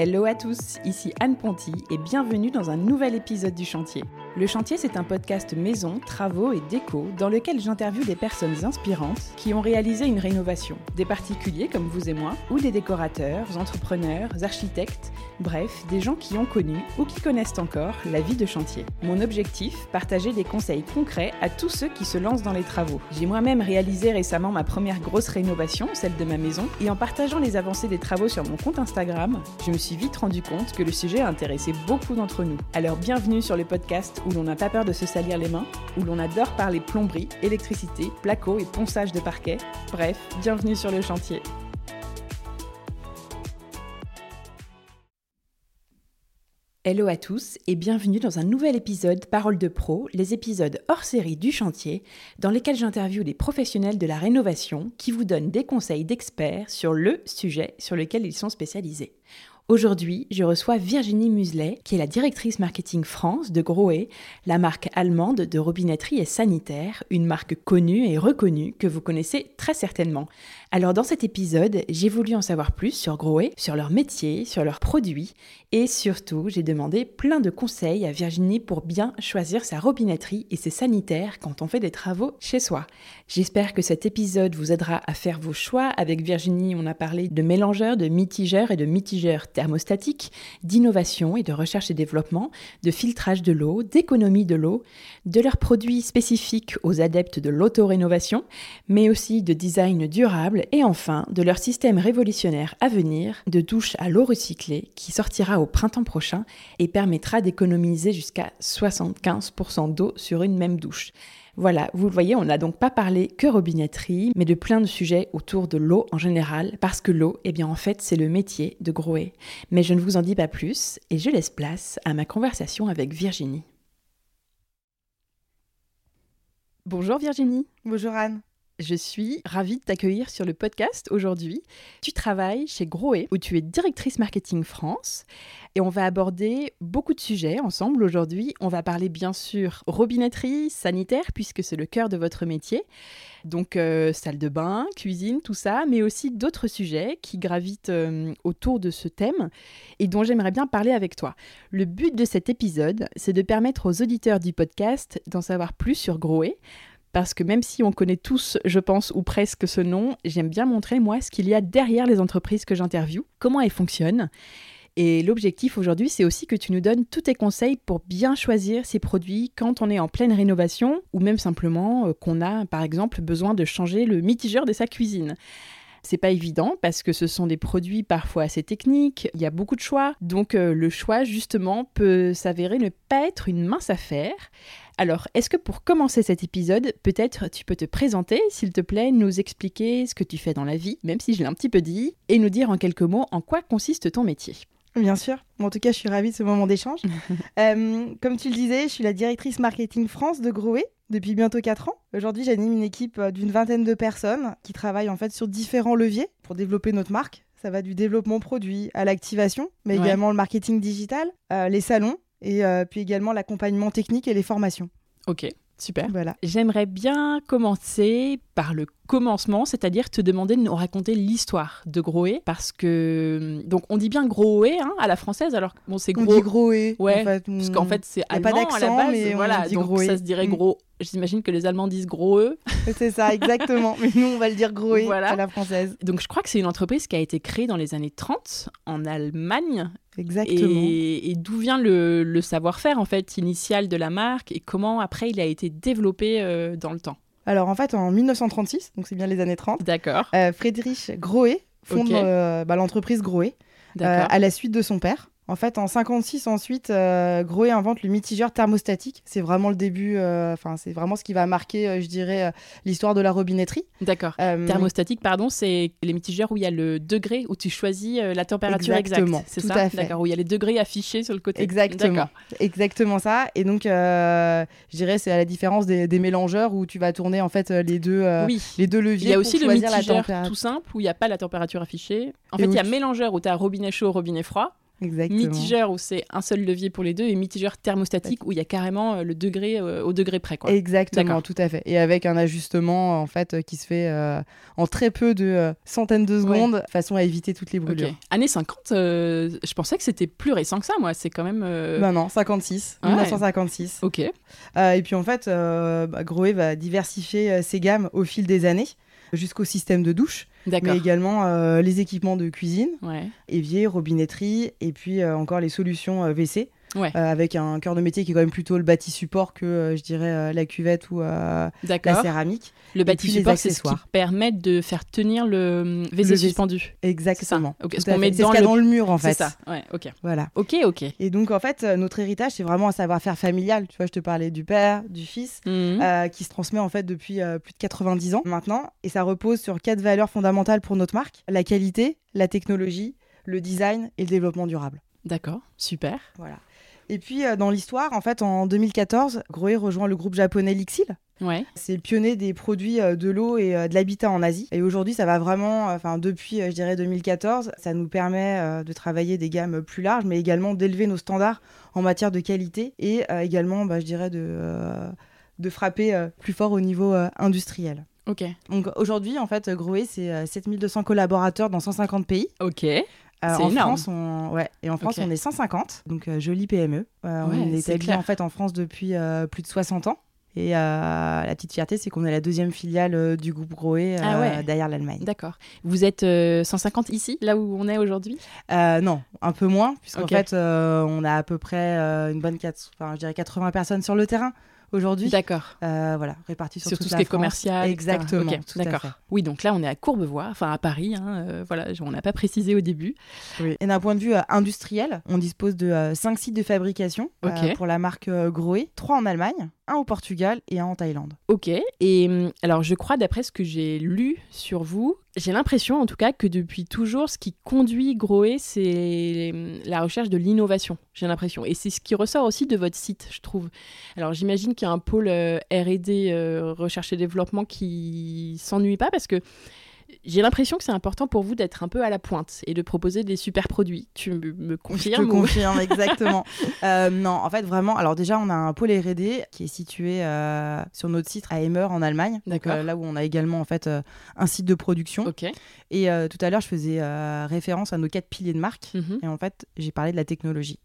Hello à tous, ici Anne Ponty et bienvenue dans un nouvel épisode du Chantier. Le Chantier, c'est un podcast maison, travaux et déco dans lequel j'interviewe des personnes inspirantes qui ont réalisé une rénovation, des particuliers comme vous et moi, ou des décorateurs, entrepreneurs, architectes, bref, des gens qui ont connu ou qui connaissent encore la vie de chantier. Mon objectif, partager des conseils concrets à tous ceux qui se lancent dans les travaux. J'ai moi-même réalisé récemment ma première grosse rénovation, celle de ma maison, et en partageant les avancées des travaux sur mon compte Instagram, je me suis vite rendu compte que le sujet a intéressé beaucoup d'entre nous. Alors bienvenue sur le podcast où l'on n'a pas peur de se salir les mains, où l'on adore parler plomberie, électricité, placo et ponçage de parquet. Bref, bienvenue sur le chantier. Hello à tous et bienvenue dans un nouvel épisode Parole de Pro, les épisodes hors série du chantier, dans lesquels j'interviewe des professionnels de la rénovation qui vous donnent des conseils d'experts sur le sujet sur lequel ils sont spécialisés. Aujourd'hui, je reçois Virginie Muselet, qui est la directrice marketing France de Groé, la marque allemande de robinetterie et sanitaire, une marque connue et reconnue que vous connaissez très certainement. Alors dans cet épisode, j'ai voulu en savoir plus sur Groé, sur leur métier, sur leurs produits et surtout, j'ai demandé plein de conseils à Virginie pour bien choisir sa robinetterie et ses sanitaires quand on fait des travaux chez soi. J'espère que cet épisode vous aidera à faire vos choix. Avec Virginie, on a parlé de mélangeurs, de mitigeurs et de mitigeurs thermostatiques, d'innovation et de recherche et développement, de filtrage de l'eau, d'économie de l'eau, de leurs produits spécifiques aux adeptes de l'auto-rénovation, mais aussi de design durable et enfin de leur système révolutionnaire à venir de douche à l'eau recyclée qui sortira au printemps prochain et permettra d'économiser jusqu'à 75% d'eau sur une même douche. Voilà, vous le voyez, on n'a donc pas parlé que robinetterie, mais de plein de sujets autour de l'eau en général, parce que l'eau, eh bien en fait, c'est le métier de Groé. Mais je ne vous en dis pas plus, et je laisse place à ma conversation avec Virginie. Bonjour Virginie. Bonjour Anne. Je suis ravie de t'accueillir sur le podcast aujourd'hui. Tu travailles chez Groé, où tu es directrice marketing France. Et on va aborder beaucoup de sujets ensemble aujourd'hui. On va parler bien sûr robinetterie, sanitaire, puisque c'est le cœur de votre métier. Donc euh, salle de bain, cuisine, tout ça, mais aussi d'autres sujets qui gravitent euh, autour de ce thème et dont j'aimerais bien parler avec toi. Le but de cet épisode, c'est de permettre aux auditeurs du podcast d'en savoir plus sur Groé parce que même si on connaît tous, je pense, ou presque ce nom, j'aime bien montrer, moi, ce qu'il y a derrière les entreprises que j'interviewe, comment elles fonctionnent. Et l'objectif aujourd'hui, c'est aussi que tu nous donnes tous tes conseils pour bien choisir ces produits quand on est en pleine rénovation ou même simplement euh, qu'on a, par exemple, besoin de changer le mitigeur de sa cuisine. C'est pas évident parce que ce sont des produits parfois assez techniques, il y a beaucoup de choix, donc euh, le choix justement peut s'avérer ne pas être une mince affaire. Alors, est-ce que pour commencer cet épisode, peut-être tu peux te présenter, s'il te plaît, nous expliquer ce que tu fais dans la vie, même si je l'ai un petit peu dit, et nous dire en quelques mots en quoi consiste ton métier? Bien sûr. en tout cas, je suis ravie de ce moment d'échange. Euh, comme tu le disais, je suis la directrice marketing France de Groé depuis bientôt 4 ans. Aujourd'hui, j'anime une équipe euh, d'une vingtaine de personnes qui travaillent en fait sur différents leviers pour développer notre marque. Ça va du développement produit à l'activation, mais également le marketing digital, euh, les salons et puis également l'accompagnement technique et les formations. Ok. Super. Voilà. J'aimerais bien commencer par le commencement, c'est-à-dire te demander de nous raconter l'histoire de Groé, parce que donc on dit bien Groé hein, à la française, alors bon c'est gros. On dit Groé. Ouais. En fait, parce qu'en fait c'est allemand pas à la base, mais voilà, on dit donc ça se dirait mm. gros. J'imagine que les Allemands disent gros eux. C'est ça, exactement. mais nous, on va le dire Groé voilà. à la française. Donc, je crois que c'est une entreprise qui a été créée dans les années 30 en Allemagne Exactement. Et, d'où vient le, savoir-faire en fait initial de la marque et comment après il a été développé euh, dans le temps? Alors en fait en 1936, donc c'est bien les années 30. D'accord. Euh, Friedrich Grohe fonde euh, bah, l'entreprise Grohe à la suite de son père. En fait, en 56 ensuite, euh, Groé invente le mitigeur thermostatique. C'est vraiment le début, euh, enfin c'est vraiment ce qui va marquer, euh, je dirais, l'histoire de la robinetterie. D'accord. Thermostatique, pardon, c'est les mitigeurs où il y a le degré où tu choisis la température exacte. C'est ça. D'accord. Où il y a les degrés affichés sur le côté. Exactement. Exactement ça. Et donc, je dirais, c'est à la différence des, mélangeurs où tu vas tourner en fait les deux, les deux leviers. Il y a aussi le mitigeur tout simple où il n'y a pas la température affichée. En fait, il y a mélangeur où tu as robinet chaud, robinet froid. Exactement. mitigeur où c'est un seul levier pour les deux et mitigeur thermostatique où il y a carrément euh, le degré euh, au degré près. Quoi. Exactement, tout à fait. Et avec un ajustement en fait euh, qui se fait euh, en très peu de euh, centaines de secondes, de façon à éviter toutes les brûlures. Années 50, euh, je pensais que c'était plus récent que ça, moi. C'est quand même. euh, Ben non, 56, Ouais. 1956. Ok. Euh, et puis en fait, euh, bah, Grohe va diversifier euh, ses gammes au fil des années, jusqu'au système de douche. Mais également euh, les équipements de cuisine, Ouais. évier, robinetterie, et puis euh, encore les solutions euh, WC, Ouais. euh, avec un cœur de métier qui est quand même plutôt le bâti support que, euh, je dirais, euh, la cuvette ou la céramique. Le bâti support, c'est ce qui permet de faire tenir le WC. suspendu. Exactement. Ok, Tout ce qu'on met. C'est dans ce le- dans le mur en C'est fait. ça. Ouais. Ok. Voilà. Ok. Ok. Et donc en fait, notre héritage, c'est vraiment un savoir-faire familial. Tu vois, je te parlais du père, du fils, Mhm. qui se transmet en fait depuis plus de 90 ans maintenant. Et ça repose sur quatre valeurs fondamentales pour notre marque la qualité, la technologie, le design et le développement durable. D'accord. Super. Voilà. Et puis euh, dans l'histoire, en fait, en 2014, Grohe rejoint le groupe japonais Lixil. Ouais. C'est le pionnier des produits euh, de l'eau et euh, de l'habitat en Asie. Et aujourd'hui, ça va vraiment, enfin depuis, je dirais 2014, ça nous permet de travailler des gammes plus larges, mais également d'élever nos standards en matière de qualité et également, bah, je dirais, de, euh, de frapper euh, plus fort au niveau euh, industriel. Ok. Donc aujourd'hui, en fait, Grohe, c'est euh, 7200 collaborateurs dans 150 pays. Ok. Euh, en énorme. France, on... ouais, et en France, on est 150, donc euh, jolie PME. Euh, Ouais, on est établi clair. en fait en France depuis euh, plus de 60 ans. Et la petite fierté, c'est qu'on est la deuxième filiale du groupe euh, Ah ouais. derrière l'Allemagne. D'accord. Vous êtes euh, 150 ici, là où on est aujourd'hui? Non, un peu moins, puisqu'en Ok. fait, on a à peu près une bonne 4, enfin, je dirais 80 personnes sur le terrain aujourd'hui. D'accord. Euh, voilà, réparties sur, Sur toute tout ce qui est commercial. Exactement, Ok, tout à D'accord. Oui, donc là, on est à Courbevoie, enfin à Paris. hein, euh, voilà, on n'a pas précisé au début. Oui. Et d'un point de vue euh, industriel, on dispose de 5 sites de fabrication pour la marque Grohe, 3 en Allemagne, un au Portugal et un en Thaïlande. Ok. Et hum, alors, je crois, d'après ce que j'ai lu sur vous, j'ai l'impression, en tout cas, que depuis toujours, ce qui conduit Grohe, c'est hum, la recherche de l'innovation. J'ai l'impression. Et c'est ce qui ressort aussi de votre site, je trouve. Alors, j'imagine qu'il y a un pôle euh, R&D, euh, recherche et développement, qui s'ennuie pas parce que j'ai l'impression que c'est important pour vous d'être un peu à la pointe et de proposer des super produits. Tu me, me Je te confirmes ou- confirme, exactement. Euh, non, en fait, vraiment, alors déjà, on a un pôle R&D qui est situé euh, sur notre site à Emmer en Allemagne. D'accord. euh, là où on a également en fait un site de production. Ok. Et tout à l'heure, je faisais référence à nos quatre piliers de marque. Mhm. Et en fait, j'ai parlé de la technologie.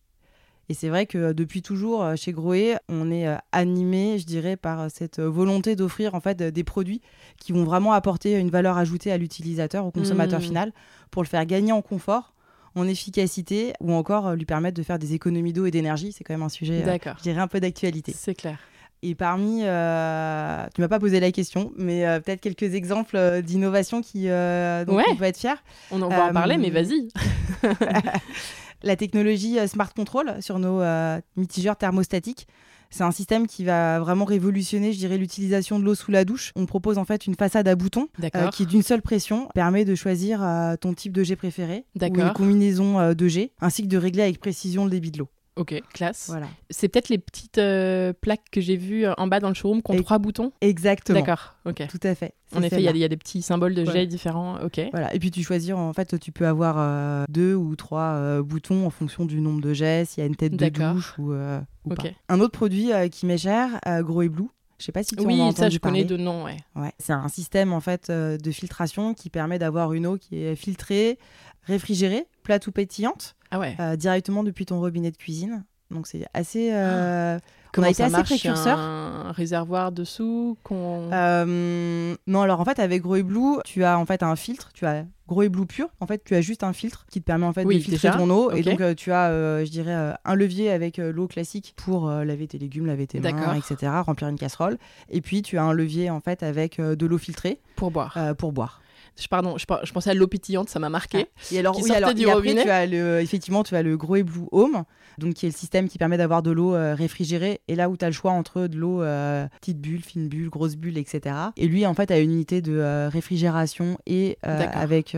Et c'est vrai que euh, depuis toujours, euh, chez Grohe, on est euh, animé, je dirais, par cette volonté d'offrir en fait des produits qui vont vraiment apporter une valeur ajoutée à l'utilisateur, au consommateur Mhm. final, pour le faire gagner en confort, en efficacité, ou encore lui permettre de faire des économies d'eau et d'énergie. C'est quand même un sujet, euh, je dirais, un peu d'actualité. C'est clair. Et parmi, euh, tu m'as pas posé la question, mais euh, peut-être quelques exemples euh, d'innovation qui dont Ouais. on peut être fier. On en va en parler, mais vas-y. la technologie euh, Smart Control sur nos euh, mitigeurs thermostatiques. C'est un système qui va vraiment révolutionner, je dirais, l'utilisation de l'eau sous la douche. On propose en fait une façade à boutons euh, qui, d'une seule pression, permet de choisir euh, ton type de jet préféré ou une combinaison euh, de jets, ainsi que de régler avec précision le débit de l'eau. Ok, classe. Voilà. C'est peut-être les petites euh, plaques que j'ai vues euh, en bas dans le showroom qui ont Et- trois boutons. Exactement. D'accord, ok. Tout à fait. En effet, il y, a- y des petits symboles de jet Voilà. différents. Ok. Voilà. Et puis tu choisis, en fait, tu peux avoir euh, deux ou trois euh, boutons en fonction du nombre de jets, s'il y a une tête de D'accord. douche ou, euh, pas. Un autre produit euh, qui m'est cher, euh, Grohe Blue. Je sais pas si tu en as Oui, entendu ça, je parler. connais de nom, ouais. Ouais, c'est un système en fait euh, de filtration qui permet d'avoir une eau qui est filtrée, réfrigérée, plate ou pétillante, Ah ouais. euh, directement depuis ton robinet de cuisine. Donc c'est assez. euh, Comment a été ça assez marche? Précurseur. Un réservoir dessous qu'on. euh, non, alors en fait avec Grohe Blue, tu as en fait un filtre, tu as Grohe Blue pur. En fait, tu as juste un filtre qui te permet en fait Oui, de filtrer déjà. ton eau. Et donc euh, tu as, euh, je dirais, un levier avec l'eau classique pour laver tes légumes, laver tes mains, etc., remplir une casserole. Et puis tu as un levier en fait avec de l'eau filtrée Pour boire. pour boire. Je, pardon, je, pensais à l'eau pétillante, ça m'a marqué. Et alors, qui oui, alors du et après, tu as le, effectivement, tu as le Grohe Blue Home, donc qui est le système qui permet d'avoir de l'eau euh, réfrigérée. Et là où tu as le choix entre de l'eau euh, petite bulle, fine bulle, grosse bulle, etc. Et lui, en fait, a une unité de euh, réfrigération et avec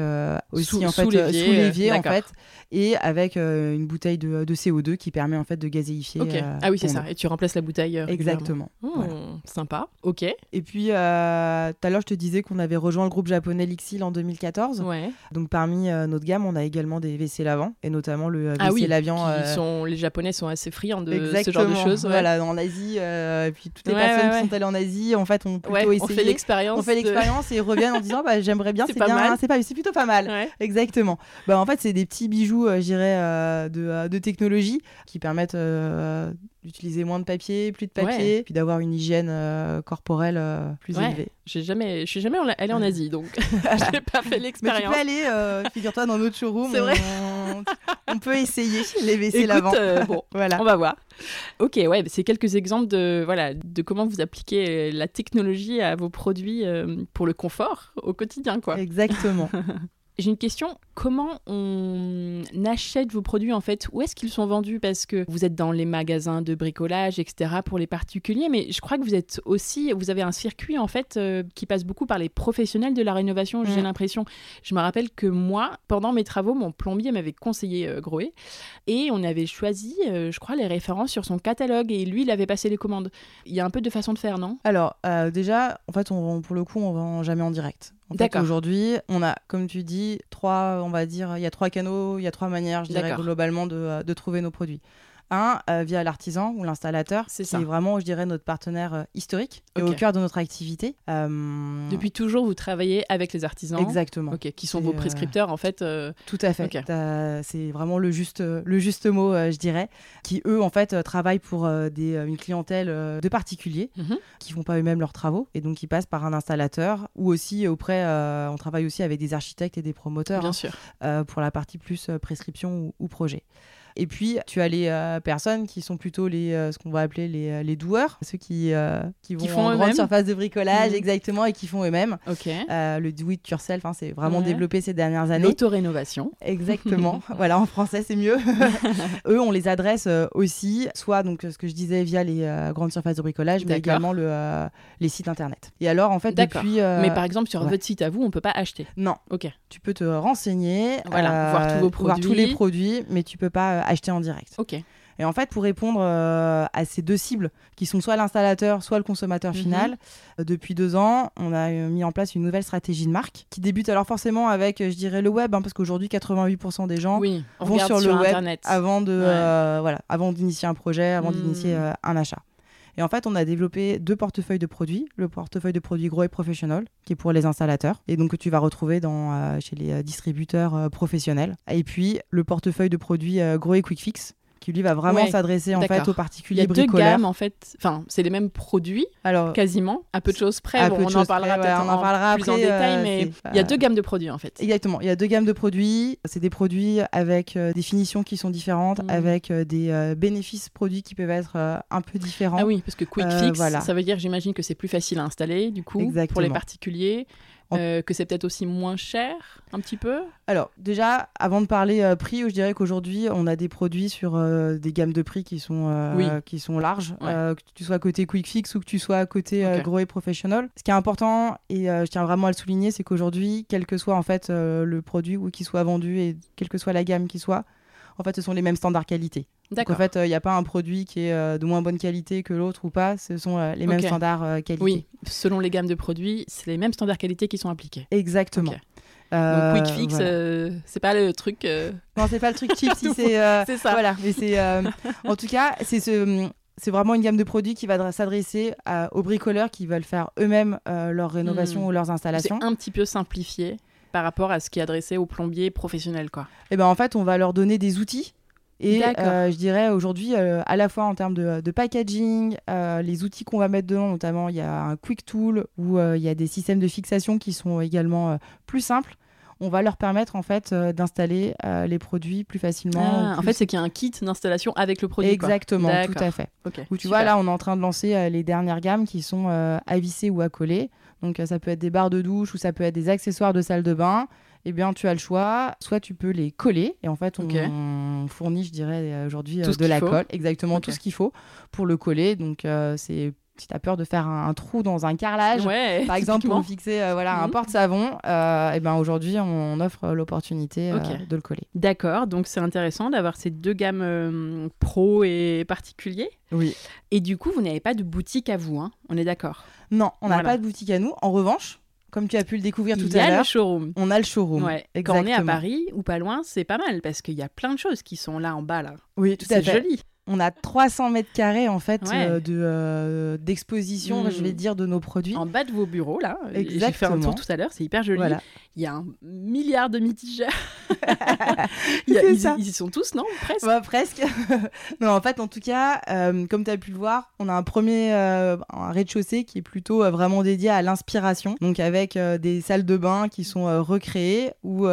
aussi Sous- en fait sous l'évier, en fait, et avec une bouteille de, de CO2 qui permet en fait de gazéifier. Ah oui, c'est ça. Et tu remplaces la bouteille. Exactement. Hmm, Voilà. Sympa. Ok. Et puis, tout à l'heure, je te disais qu'on avait rejoint le groupe japonais En 2014. Ouais. Donc, parmi euh, notre gamme, on a également des WC lavants, et notamment le euh, WC Ah oui, Lavian. Qui euh, sont, les Japonais sont assez friands de Exactement. ce genre de choses. ouais. Voilà, en Asie, euh, et puis toutes les personnes qui sont allées en Asie, en fait, ont plutôt essayé. on fait l'expérience. On fait de- l'expérience et reviennent en disant bah, j'aimerais bien, C'est bien, mal. c'est pas, c'est plutôt pas mal. Exactement. Bah, en fait, c'est des petits bijoux, euh, je dirais, euh, de, euh, de technologie qui permettent euh, d'utiliser moins de papier, plus de papier, Ouais. puis d'avoir une hygiène euh, corporelle euh, plus Ouais. élevée. J'ai jamais, je suis jamais allée en Asie, donc j'ai pas fait Mais tu l'expérience. peux aller, euh, figure-toi, dans notre showroom. C'est vrai. On, on peut essayer les WC euh, bon, Voilà. on va voir. Ok, ouais, c'est quelques exemples de voilà de comment vous appliquez la technologie à vos produits pour le confort au quotidien, quoi. Exactement. J'ai une question. Comment on achète vos produits en fait? Où est-ce qu'ils sont vendus? Parce que vous êtes dans les magasins de bricolage, etc. pour les particuliers, mais je crois que vous êtes aussi, vous avez un circuit en fait euh, qui passe beaucoup par les professionnels de la rénovation. J'ai Mm. l'impression. Je me rappelle que moi, pendant mes travaux, mon plombier m'avait conseillé euh, Groé et on avait choisi, euh, je crois, les références sur son catalogue et lui, il avait passé les commandes. Il y a un peu de façon de faire, non? Alors, déjà, en fait, on, pour le coup, on vend jamais en direct. En fait, D'accord. Aujourd'hui, on a, comme tu dis, trois, on va dire, il y a trois canaux, il y a trois manières, je dirais, globalement, de, euh, de trouver nos produits. Un, euh, via l'artisan ou l'installateur, C'est qui ça. est vraiment, je dirais, notre partenaire euh, historique et au cœur de notre activité. Euh, Depuis toujours, vous travaillez avec les artisans. Exactement. Ok, qui sont vos prescripteurs en fait. Tout à fait. C'est vraiment le juste, le juste mot, je dirais, qui eux, en fait, travaillent pour des, une clientèle de particuliers Mhm. qui font pas eux-mêmes leurs travaux et donc qui passent par un installateur ou aussi auprès, on travaille aussi avec des architectes et des promoteurs Bien hein, sûr. pour la partie plus prescription ou, ou projet. Et puis, tu as les euh, personnes qui sont plutôt les, euh, ce qu'on va appeler les, euh, les doueurs, ceux qui, euh, qui vont Qui font en grande surface de bricolage, Mhm. exactement, et qui font eux-mêmes. Le do it yourself, hein, c'est vraiment Ouais. développé ces dernières années. L'autorénovation. Exactement. voilà, en français, c'est mieux. Eux, on les adresse aussi, soit donc ce que je disais via les grandes surfaces de bricolage, mais également le, les sites internet. Et alors, en fait, depuis. Mais par exemple, sur ouais. votre site à vous, on peut pas acheter. Non, Ok. tu peux te renseigner, Voilà, voir tous vos voir tous produits. les produits, mais tu peux pas acheter en direct. Ok. Et en fait, pour répondre euh, à ces deux cibles, qui sont soit l'installateur, soit le consommateur Mhm. final, euh, depuis deux ans, on a euh, mis en place une nouvelle stratégie de marque qui débute alors forcément avec, je dirais, le web, hein, parce qu'aujourd'hui, 88% des gens Oui. Vont sur le web avant de Ouais. euh, voilà avant d'initier un projet avant Hmm. d'initier un achat et en fait on a développé deux portefeuilles de produits le portefeuille de produits gros et professionnel qui est pour les installateurs et donc que tu vas retrouver euh, chez les euh, distributeurs euh, professionnels. Et puis le portefeuille de produits gros et quick fix qui lui va vraiment Ouais, s'adresser en fait aux Il y particuliers a deux gammes en fait. Enfin, c'est les mêmes produits alors quasiment, à peu de choses près. Bon, on en parlera près, ouais, on en parlera plus en détail, euh, mais il y a deux gammes de produits en fait. Exactement, il y a deux gammes de produits. C'est des produits avec euh, des finitions qui sont différentes, Mm. avec euh, des bénéfices produits qui peuvent être un peu différents. Ah oui, parce que Quick Fix, voilà. ça veut dire, j'imagine que c'est plus facile à installer, du coup, pour les particuliers, En- euh, que c'est peut-être aussi moins cher, un petit peu. Alors, déjà, avant de parler euh, prix, je dirais qu'aujourd'hui, on a des produits sur euh, des gammes de prix qui sont, Oui. qui sont larges, Ouais. que tu sois côté quick fix ou que tu sois côté euh, Ok. gros et professionnel. Ce qui est important, et je tiens vraiment à le souligner, c'est qu'aujourd'hui, quel que soit en fait le produit ou qui soit vendu et quelle que soit la gamme qui soit, en fait, ce sont les mêmes standards qualité. Donc, en fait, il n'y a pas un produit qui est euh, de moins bonne qualité que l'autre ou pas, ce sont euh, les mêmes standards euh, qualité. Oui, selon les gammes de produits, c'est les mêmes standards qualité qui sont appliqués. Exactement. Euh, Donc Quick Fix, voilà. euh, c'est pas le truc. euh, Non, c'est pas le truc cheap si c'est. euh, C'est ça. Voilà, mais c'est. euh, en tout cas, c'est ce. C'est vraiment une gamme de produits qui va s'adresser aux bricoleurs qui veulent faire eux-mêmes euh, leur rénovation Hmm. ou leurs C'est installations. un petit peu simplifié par rapport à ce qui est adressé aux plombiers professionnels, quoi. Et ben en fait, on va leur donner des outils. Et euh, je dirais aujourd'hui, euh, à la fois en termes de, de packaging, euh, les outils qu'on va mettre dedans, notamment il y a un quick tool où il y a des systèmes de fixation qui sont également plus simples. On va leur permettre en fait euh, d'installer euh, les produits plus facilement. Ah, en fait, c'est qu'il y a un kit d'installation avec le produit. quoi. Exactement, tout à fait. Ok. Où tu super. vois, là, on est en train de lancer euh, les dernières gammes qui sont à visser ou à coller. Donc, euh, ça peut être des barres de douche ou ça peut être des accessoires de salle de bain. Eh bien, tu as le choix. Soit tu peux les coller. Et en fait, on, fournit, je dirais, euh, aujourd'hui euh, de la faut. colle. Exactement, tout ce qu'il faut pour le coller. Donc, euh, c'est Si tu as peur de faire un, un trou dans un carrelage, Ouais, par exemple, pour fixer euh, voilà, un Mhm. porte-savon, euh, et ben aujourd'hui, on offre l'opportunité euh, de le coller. D'accord, donc c'est intéressant d'avoir ces deux gammes pro et particulier. Oui. Et du coup, vous n'avez pas de boutique à vous, hein on est d'accord. Non, on n'a Voilà. pas de boutique à nous. En revanche, comme tu as pu le découvrir tout Il y à a le l'heure, showroom. on a le showroom. Ouais. Quand on est à Exactement. Paris ou pas loin, c'est pas mal parce qu'il y a plein de choses qui sont là en bas là. Oui, tout à C'est fait. joli. On a 300 mètres carrés en fait Ouais. euh, de euh, d'exposition, je vais dire, de nos produits. En bas de vos bureaux là. J'ai fait un Exactement. tour tout à l'heure, c'est hyper joli. Voilà. Il y a un milliard de mitigeurs. Il a- ils, y sont tous, non? Presque. Ouais, presque. non, en fait, en tout cas, euh, comme tu as pu le voir, on a un premier euh, un rez-de-chaussée qui est plutôt euh, vraiment dédié à l'inspiration. Donc, avec des salles de bain qui sont recréées où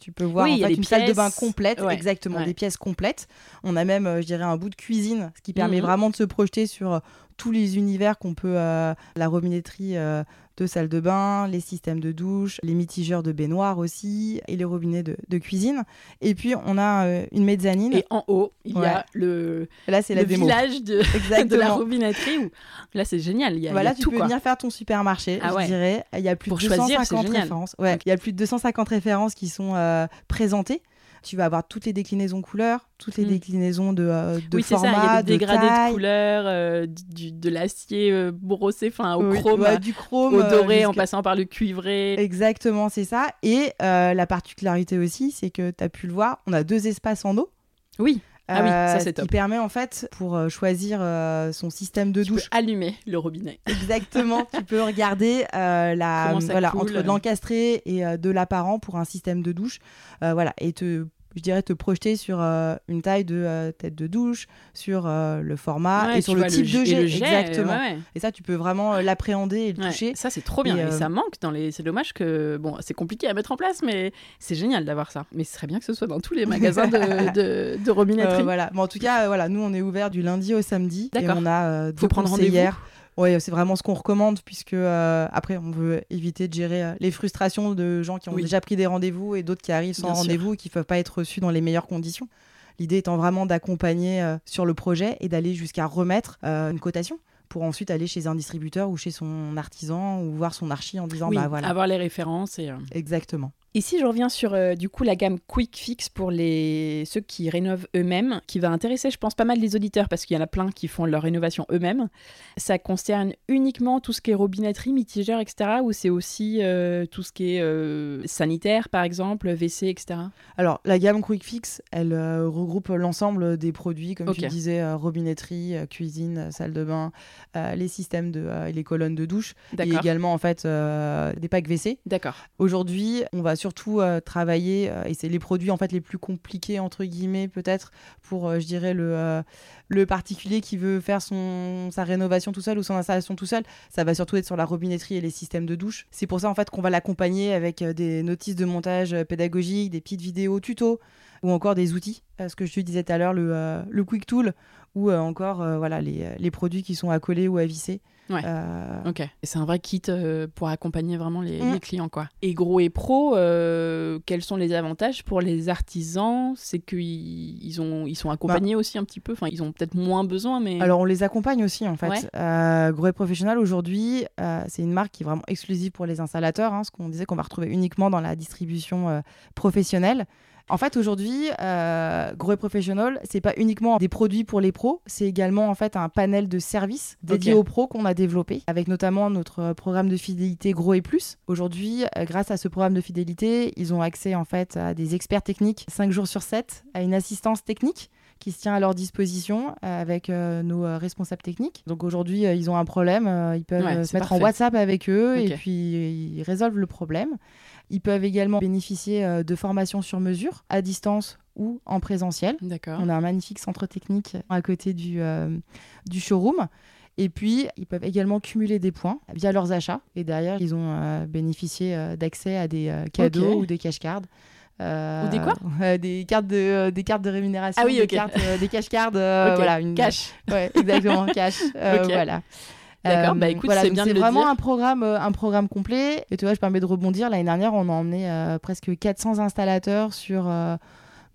tu peux voir Oui, en fait, une salle de bain complète. Ouais, Exactement, ouais. des pièces complètes. On a même, je dirais, un bout de cuisine, ce qui permet Mhm. vraiment de se projeter sur tous les univers qu'on peut. euh, la robinetterie. euh, de salle de bain, les systèmes de douche, les mitigeurs de baignoire aussi, et les robinets de, de cuisine. Et puis, on a euh, une mezzanine. Et en haut, il y a le, Là, c'est la le démo. village de, de la robinetterie. Où... Là, c'est génial. Il y a, Voilà, il y a tu tout peux quoi. venir faire ton supermarché, Ah je ouais. dirais. Il y a plus Pour de choisir, 250 c'est génial. références. Ouais, il y a plus de 250 références qui sont euh, présentées. Tu vas avoir toutes les déclinaisons couleurs, toutes les Mm. déclinaisons de, euh, de oui, c'est ça. format, Il y a des de dégradés de, couleurs, euh, du, de l'acier euh, brossé, enfin au Oui, chrome, ouais, du chrome, au euh, doré, en passant par le cuivré. Exactement, c'est ça. Et la particularité aussi, c'est que tu as pu le voir, on a deux espaces en eau. Oui. Ah oui, ça, c'est ce top. Qui permet en fait, pour euh, choisir euh, son système de Tu peux douche, allumer le robinet. Exactement, tu peux regarder euh, la, voilà, coule. entre l'encastré et euh, de l'apparent pour un système de douche. Euh, voilà, et te, je dirais te projeter sur euh, une taille de euh, tête de douche, sur euh, le format Ouais, et sur le type de et jet. Exactement. ouais, ouais. Et ça, tu peux vraiment l'appréhender et le toucher. Ça, c'est trop bien. Et, Et, ça manque dans les. C'est dommage que. Bon, c'est compliqué à mettre en place, mais c'est génial d'avoir ça. Mais ce serait bien que ce soit dans tous les magasins de, de, de robinetterie. Voilà. Mais en tout cas, voilà, nous, on est ouvert du lundi au samedi. Et D'accord. on a euh, Faut deux prendre rendez-vous. Ouais, c'est vraiment ce qu'on recommande puisque euh, après on veut éviter de gérer euh, les frustrations de gens qui ont Oui. déjà pris des rendez-vous et d'autres qui arrivent sans rendez-vous et qui ne peuvent pas être reçus dans les meilleures conditions. L'idée étant vraiment d'accompagner euh, sur le projet et d'aller jusqu'à remettre une cotation pour ensuite aller chez un distributeur ou chez son artisan ou voir son archi en disant Oui, bah voilà. avoir les références et. Exactement. Et si je reviens sur euh, du coup la gamme Quick Fix pour les ceux qui rénovent eux-mêmes, qui va intéresser je pense pas mal les auditeurs parce qu'il y en a plein qui font leur rénovation eux-mêmes, ça concerne uniquement tout ce qui est robinetterie, mitigeur, etc. ou c'est aussi euh, tout ce qui est euh, sanitaire par exemple, WC, etc. Alors, la gamme Quick Fix, elle regroupe l'ensemble des produits, comme tu Ok. disais, robinetterie, cuisine, salle de bain, les systèmes de, et les colonnes de douche, et également en fait des packs WC. D'accord. Aujourd'hui, on va surtout euh, travailler, euh, et c'est les produits en fait les plus compliqués entre guillemets peut-être pour, euh, je dirais le le particulier qui veut faire son sa rénovation tout seul ou son installation tout seul. Ça va surtout être sur la robinetterie et les systèmes de douche. C'est pour ça en fait qu'on va l'accompagner avec des notices de montage pédagogiques, des petites vidéos tutos ou encore des outils. Ce que je te disais tout à l'heure, le, le Quick Tool ou encore voilà les, les produits qui sont à coller ou à visser. Ouais. Euh, Ok. Et C'est un vrai kit euh, pour accompagner vraiment les, Mm. les clients quoi. Et gros et pro, euh, quels sont les avantages pour les artisans? C'est qu'ils ils ont ils sont accompagnés aussi un petit peu? Enfin, ils ont peut-être moins besoin, mais. Bah. Alors on les accompagne aussi en fait. Ouais. Euh, Grouet Professionnel aujourd'hui, c'est une marque qui est vraiment exclusive pour les installateurs, hein, ce qu'on disait qu'on va retrouver uniquement dans la distribution professionnelle. En fait, aujourd'hui, euh, Grouet Professional, c'est pas uniquement des produits pour les pros, c'est également en fait un panel de services dédiés aux pros qu'on a développé, avec notamment notre euh, programme de fidélité Gros et Plus. Aujourd'hui, euh, grâce à ce programme de fidélité, ils ont accès en fait à des experts techniques 5 jours sur 7, à une assistance technique qui se tient à leur disposition euh, avec euh, nos euh, responsables techniques. Donc aujourd'hui, euh, ils ont un problème, ils peuvent Ouais, se mettre parfait. en WhatsApp avec eux et puis ils résolvent le problème. Ils peuvent également bénéficier euh, de formations sur mesure, à distance ou en présentiel. D'accord. On a un magnifique centre technique à côté du, euh, du showroom. Et puis, ils peuvent également cumuler des points via leurs achats. Et derrière, ils ont euh, bénéficié euh, d'accès à des euh, cadeaux ou des cash cards. Ou des quoi? Des cartes de des cartes de rémunération. Ah oui, des ok. cartes, euh, des cash cards. euh, Ok. Voilà, une Cash. Ouais, exactement, cash. Ok. Voilà. D'accord, bah écoute, c'est donc bien de c'est le vraiment dire. un programme, euh, un programme complet. Et tu vois, je permets de rebondir. L'année dernière, on a emmené euh, presque 400 installateurs sur euh,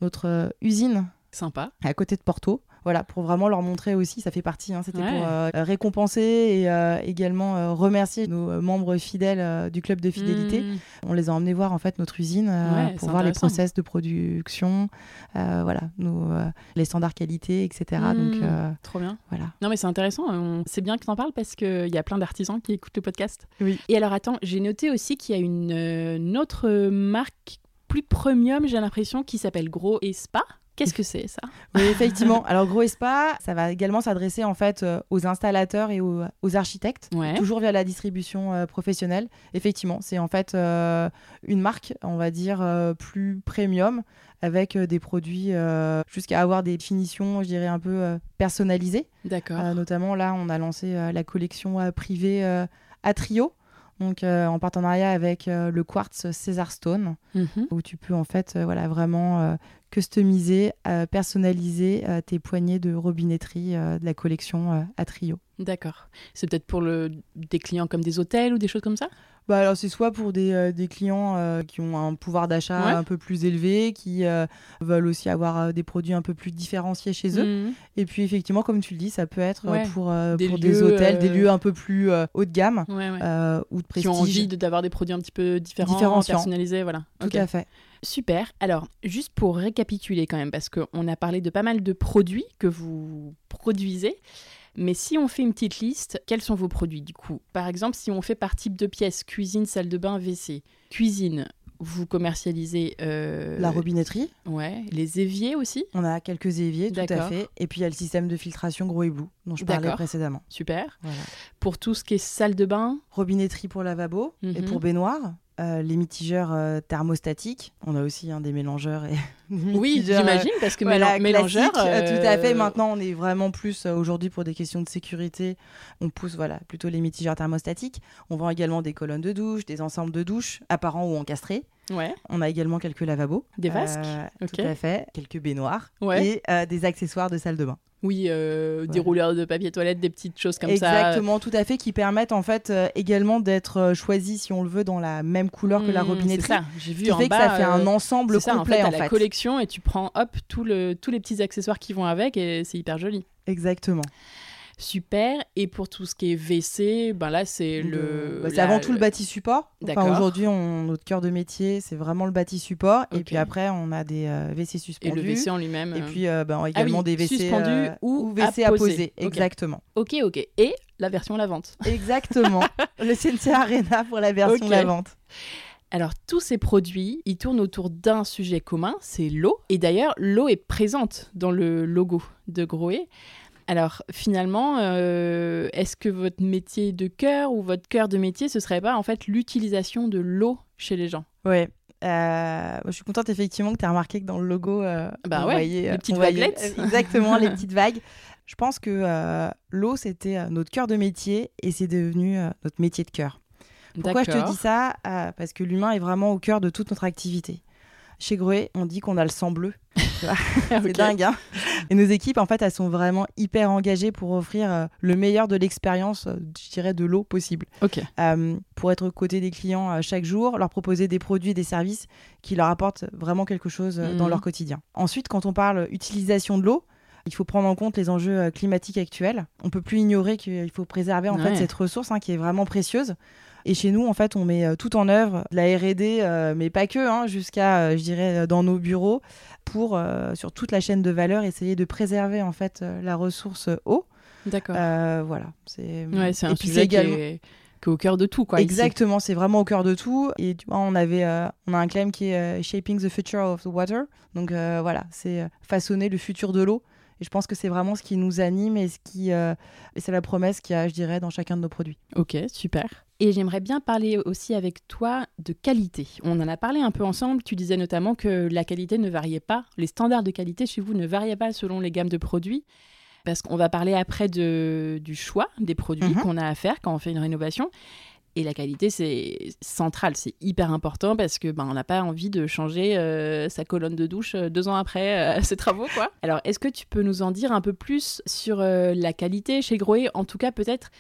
notre euh, usine Sympa. à côté de Porto. Voilà, pour vraiment leur montrer aussi, ça fait partie, hein, c'était pour euh, récompenser et euh, également euh, remercier nos membres fidèles du club de fidélité. Mmh. On les a emmenés voir en fait notre usine pour voir les process de production, voilà, nos, les standards qualité, etc. Donc, mmh. trop bien. Voilà. Non mais c'est intéressant, c'est bien que tu en parles parce qu'il y a plein d'artisans qui écoutent le podcast. Oui. Et alors attends, j'ai noté aussi qu'il y a une, une autre marque plus premium, j'ai l'impression, qui s'appelle Gros et Spa. Qu'est-ce que c'est ça? Oui, effectivement. Alors Gros Espa, ça va également s'adresser en fait euh, aux installateurs et aux, architectes, toujours via la distribution euh, professionnelle. Effectivement, c'est en fait euh, une marque, on va dire plus premium, avec des produits jusqu'à avoir des finitions, je dirais un peu personnalisées. D'accord. notamment là, on a lancé la collection privée à Trio donc euh, en partenariat avec euh, le quartz César Stone, mhm. où tu peux en fait euh, voilà, vraiment customiser, personnaliser tes poignées de robinetterie de la collection à trio. D'accord. C'est peut-être pour le... des clients comme des hôtels ou des choses comme ça? Bah alors c'est soit pour des, euh, des clients euh, qui ont un pouvoir d'achat un peu plus élevé, qui euh, veulent aussi avoir des produits un peu plus différenciés chez eux. Mhm. Et puis effectivement, comme tu le dis, ça peut être pour, des, pour des, hôtels, des lieux un peu plus haut de gamme ou de prestige. Qui ont envie d'avoir des produits un petit peu différents, personnalisés, voilà. Tout à fait. Super. Alors, juste pour récapituler quand même, parce qu'on a parlé de pas mal de produits que vous produisez. Mais si on fait une petite liste, quels sont vos produits du coup? Par exemple, si on fait par type de pièce, cuisine, salle de bain, WC. Cuisine, vous commercialisez euh, la robinetterie. Ouais, les éviers aussi? On a quelques éviers, tout à fait. Et puis il y a le système de filtration gros ébout dont je parlais précédemment. Super. Pour tout ce qui est salle de bain? Robinetterie pour lavabo et mhm. pour baignoire. Euh, les mitigeurs euh, thermostatiques. On a aussi un des mélangeurs et oui, j'imagine parce que voilà, mélangeurs. tout à fait. Maintenant, on est vraiment plus aujourd'hui pour des questions de sécurité. On pousse voilà plutôt les mitigeurs thermostatiques. On vend également des colonnes de douche, des ensembles de douche apparents ou encastrés. Ouais. On a également quelques lavabos. Des vasques. Tout à fait. Quelques baignoires. Et des accessoires de salle de bain. Oui, euh, des rouleurs de papier toilette, des petites choses comme ça. Exactement, tout à fait, qui permettent en fait euh, également d'être euh, choisis, si on le veut, dans la même couleur que la mmh, robinetterie. C'est ça, j'ai vu en fait bas. Que ça fait un ensemble complet en fait. la collection et tu prends hop tout le, tous les petits accessoires qui vont avec et c'est hyper joli. Exactement. Super. Et pour tout ce qui est WC, ben là, c'est le. Bah, c'est avant tout le bâti support. Enfin, Aujourd'hui, notre cœur de métier, c'est vraiment le bâti support. Et puis après, on a des euh, WC suspendus. Et le WC en lui-même. Et euh, puis euh, ben, également ah des WC suspendus ou, WC à poser. Exactement. Ok, ok. Et la version lavante. Exactement. le CNC Arena pour la version lavante. Alors tous ces produits, ils tournent autour d'un sujet commun, c'est l'eau. Et d'ailleurs, l'eau est présente dans le logo de Groé. Alors finalement, euh, est-ce que votre métier de cœur ou votre cœur de métier, ce serait pas en fait l'utilisation de l'eau chez les gens? Oui. Euh, je suis contente effectivement que tu aies remarqué que dans le logo, euh, bah ouais, les petites vaguelettes. exactement, les petites vagues. Je pense que l'eau, c'était notre cœur de métier et c'est devenu notre métier de cœur. Pourquoi je te dis ça? Parce que l'humain est vraiment au cœur de toute notre activité. Chez Gruet, on dit qu'on a le sang bleu. c'est dingue. Hein et nos équipes, en fait, elles sont vraiment hyper engagées pour offrir euh, le meilleur de l'expérience, euh, je dirais, de l'eau possible. Ok. Euh, pour être aux côtés des clients chaque jour, leur proposer des produits et des services qui leur apportent vraiment quelque chose dans mhm. leur quotidien. Ensuite, quand on parle utilisation de l'eau, il faut prendre en compte les enjeux climatiques actuels. On peut plus ignorer qu'il faut préserver en fait cette ressource hein, qui est vraiment précieuse. Et chez nous, en fait, on met euh, tout en œuvre, de la R&D, euh, mais pas que, hein, jusqu'à, euh, je dirais, dans nos bureaux, pour, sur toute la chaîne de valeur, essayer de préserver, en fait, la ressource eau. D'accord. voilà. C'est ouais, un sujet qui est au cœur de tout quoi exactement c'est vraiment au cœur de tout et tu vois, on avait on a un claim qui est shaping the future of the water donc voilà c'est façonner le futur de l'eau et je pense que c'est vraiment ce qui nous anime et ce qui et c'est la promesse qu'il y a je dirais dans chacun de nos produits ok super et j'aimerais bien parler aussi avec toi de qualité. On en a parlé un peu ensemble. Tu disais notamment que la qualité ne variait pas, les standards de qualité chez vous ne variaient pas selon les gammes de produits. Parce qu'on va parler après de, du choix des produits mhm. qu'on a à faire quand on fait une rénovation. Et la qualité, c'est central, c'est hyper important parce que ben, on n'a pas envie de changer euh, sa colonne de douche euh, deux ans après euh, ses travaux. quoi. Alors, est-ce que tu peux nous en dire un peu plus sur la qualité chez Groé? En tout cas, peut-être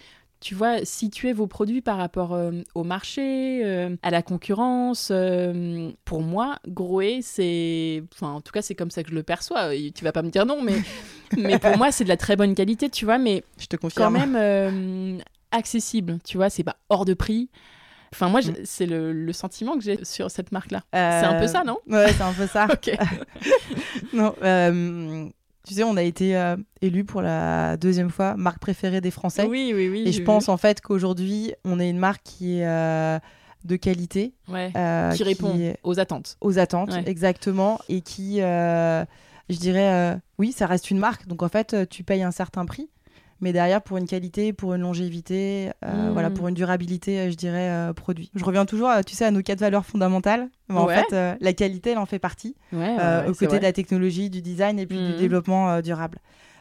tu vois, situer vos produits par rapport euh, au marché, euh, à la concurrence. Euh, pour moi, Groé, c'est. Enfin, en tout cas, c'est comme ça que je le perçois. Tu vas pas me dire non, mais mais pour moi, c'est de la très bonne qualité, tu vois, mais Je te quand confirme. même euh, accessible, tu vois, c'est pas hors de prix. Enfin, moi, Mm. c'est le, le sentiment que j'ai sur cette marque-là. C'est un peu ça, non? Ouais, c'est un peu ça. Ok. non, tu sais, on a été euh, élu pour la deuxième fois marque préférée des Français. Oui, oui, oui. Et je pense vu. en fait qu'aujourd'hui, on est une marque qui est euh, de qualité, Ouais. euh, qui répond est aux attentes. aux attentes, Ouais. exactement, et qui, euh, je dirais, oui, ça reste une marque. Donc en fait, tu payes un certain prix, mais derrière, pour une qualité, pour une longévité, euh, Mm. voilà, pour une durabilité, euh, je dirais, euh, produit. Je reviens toujours, tu sais, à nos quatre valeurs fondamentales. Mais en Ouais. fait, euh, la qualité, elle en fait partie, Ouais, ouais, aux côtés de la technologie, du design et puis du Mhm. développement durable.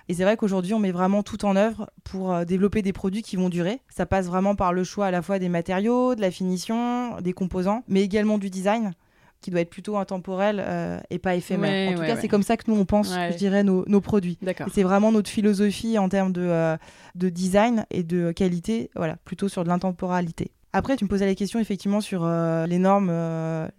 Et c'est vrai qu'aujourd'hui, on met vraiment tout en œuvre pour développer des produits qui vont durer. Ça passe vraiment par le choix à la fois des matériaux, de la finition, des composants, mais également du design qui doit être plutôt intemporel euh, et pas éphémère. Ouais, en tout ouais, cas, ouais. c'est comme ça que nous, on pense, je dirais, nos, nos produits. C'est vraiment notre philosophie en termes de, euh, de design et de qualité, voilà, plutôt sur de l'intemporalité. Après, tu me posais la question effectivement sur euh, les normes,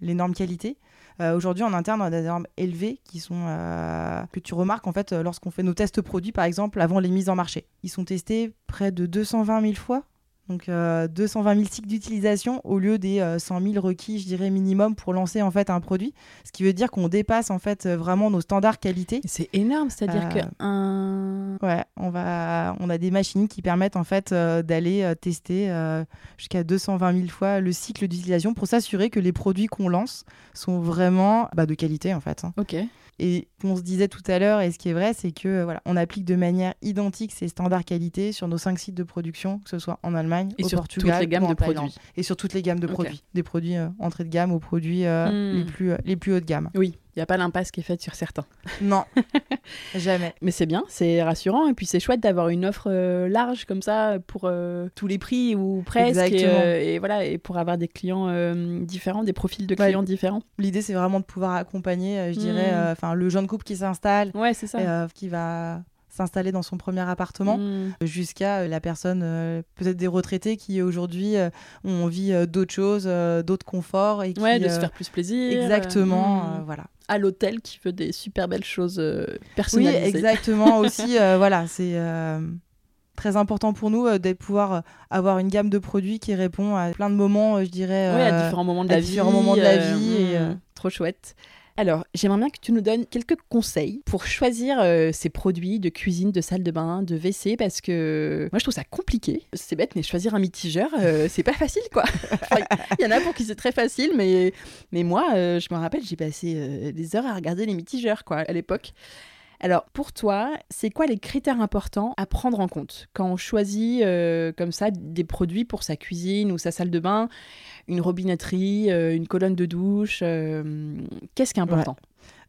les normes qualité. Euh, Aujourd'hui, en interne, on a des normes élevées qui sont euh, que tu remarques en fait lorsqu'on fait nos tests produits, par exemple, avant les mises en marché. Ils sont testés près de 220 000 fois. Donc euh, 220 000 cycles d'utilisation au lieu des euh, 100 000 requis, je dirais minimum pour lancer en fait un produit. Ce qui veut dire qu'on dépasse en fait euh, vraiment nos standards qualité. C'est énorme, c'est-à-dire Euh, que un... Ouais, on va, on a des machines qui permettent en fait euh, d'aller euh, tester euh, jusqu'à 220 000 fois le cycle d'utilisation pour s'assurer que les produits qu'on lance sont vraiment bah, de qualité en fait. hein. Ok. Et on se disait tout à l'heure, et ce qui est vrai, c'est que euh, voilà, on applique de manière identique ces standards qualité sur nos cinq sites de production, que ce soit en Allemagne, Et au sur Portugal, toutes les gammes ou en de Thaïlande. produits. et sur toutes les gammes de produits, des produits euh, entrée de gamme aux produits euh, Hmm. les plus euh, les plus haut de gamme. Oui, il n'y a pas l'impasse qui est faite sur certains. Non, jamais. Mais c'est bien, c'est rassurant. Et puis c'est chouette d'avoir une offre euh, large comme ça pour euh, tous les prix ou presque. Et, euh, et voilà, et pour avoir des clients différents, des profils de Ouais. clients différents. L'idée, c'est vraiment de pouvoir accompagner, je dirais, euh, enfin le jeune couple qui s'installe, Ouais, c'est ça. qui va s'installer dans son premier appartement, Mm. jusqu'à euh, la personne, euh, peut-être des retraités qui aujourd'hui euh, ont envie d'autres choses, d'autres conforts et qui, Ouais, de se faire plus plaisir. exactement, Mm. voilà. À l'hôtel qui veut des super belles choses euh, Oui, personnalisées. exactement aussi. euh, voilà, c'est euh, très important pour nous euh, de pouvoir avoir une gamme de produits qui répond à plein de moments, je dirais. Ouais, à différents moments de à la vie. différents moments de la vie et, mm, Trop chouette. Alors, j'aimerais bien que tu nous donnes quelques conseils pour choisir euh, ces produits de cuisine, de salle de bain, de WC, parce que moi je trouve ça compliqué. C'est bête, mais choisir un mitigeur, euh, c'est pas facile quoi. Enfin, Il y en a pour qui c'est très facile, mais, mais moi, euh, je me rappelle, j'ai passé euh, des heures à regarder les mitigeurs quoi, à l'époque. Alors, pour toi, c'est quoi les critères importants à prendre en compte quand on choisit euh, comme ça des produits pour sa cuisine ou sa salle de bain, une robinetterie, euh, une colonne de douche euh, Qu'est-ce qui est important?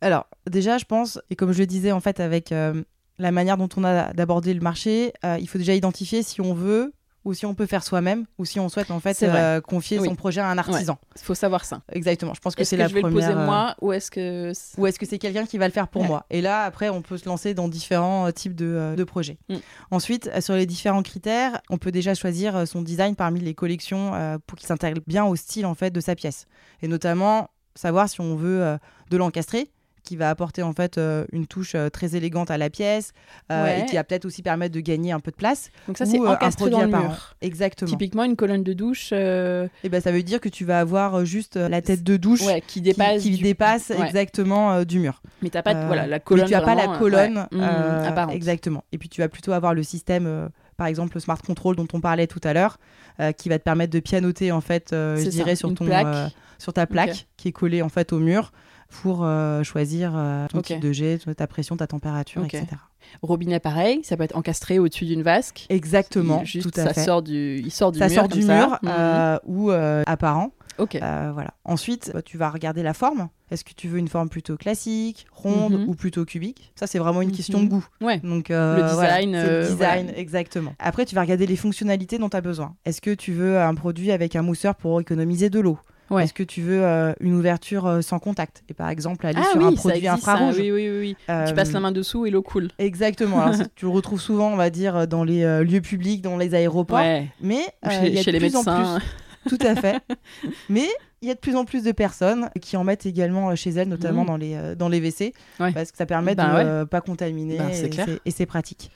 Alors, déjà, je pense, et comme je le disais en fait avec la manière dont on a d'aborder le marché, il faut déjà identifier si on veut ou si on peut faire soi-même ou si on souhaite en fait euh, confier Oui. son projet à un artisan. Il faut savoir ça. Exactement. Je pense que Est-ce c'est que la je vais première. le poser euh, moi ou est-ce que... ou est-ce que c'est quelqu'un qui va le faire pour Ouais. moi? Et là, après, on peut se lancer dans différents euh, types de, de projets. Mm. Ensuite, sur les différents critères, on peut déjà choisir son design parmi les collections euh, pour qu'il s'intègre bien au style en fait de sa pièce. Et notamment, savoir si on veut euh, de l'encastrer qui va apporter en fait euh, une touche euh, très élégante à la pièce euh, Ouais. et qui va peut-être aussi permettre de gagner un peu de place. Donc ça, c'est un encastré dans le mur. Exactement. Typiquement, une colonne de douche Et ben ça veut dire que tu vas avoir juste la tête de douche ouais, qui dépasse. qui du- dépasse Ouais. exactement du mur. Mais t'as pas voilà, la mais colonne. tu n'as pas la colonne mm, euh, apparente. exactement. Et puis tu vas plutôt avoir le système, par exemple le smart control dont on parlait tout à l'heure, euh, qui va te permettre de pianoter en fait, euh, je dirais sur ton, euh, sur ta plaque qui est collée en fait au mur pour euh, choisir euh, ton type de jet, ta pression, ta température, etc. Robinet pareil, ça peut être encastré au-dessus d'une vasque. Exactement, Il- juste, tout à ça fait. Sort du, il sort du ça mur. sort du mur Mhm. euh, ou apparent. Ok. Voilà. Ensuite, bah, tu vas regarder la forme. Est-ce que tu veux une forme plutôt classique, ronde Mhm. ou plutôt cubique? Ça, c'est vraiment une question de Mhm. goût. Ouais. Donc, euh, Le voilà, design, le design, exactement. Après, tu vas regarder les fonctionnalités dont tu as besoin. Est-ce que tu veux un produit avec un mousseur pour économiser de l'eau? Ouais. Est-ce que tu veux euh, une ouverture euh, sans contact Et par exemple, aller Ah sur oui, un produit existe, infrarouge. Oui, oui, oui. oui. Euh, Tu passes la main dessous et l'eau coule. Exactement. Alors, tu le retrouves souvent, on va dire, dans les euh, lieux publics, dans les aéroports. Ouais. Mais euh, chez, y a chez de les plus en médecins. plus Tout à fait. Mais il y a de plus en plus de personnes qui en mettent également chez elles, notamment Mhm. dans, les, euh, dans les WC, Ouais. parce que ça permet Ben de ouais. euh, pas contaminer Ben, et c'est pratique.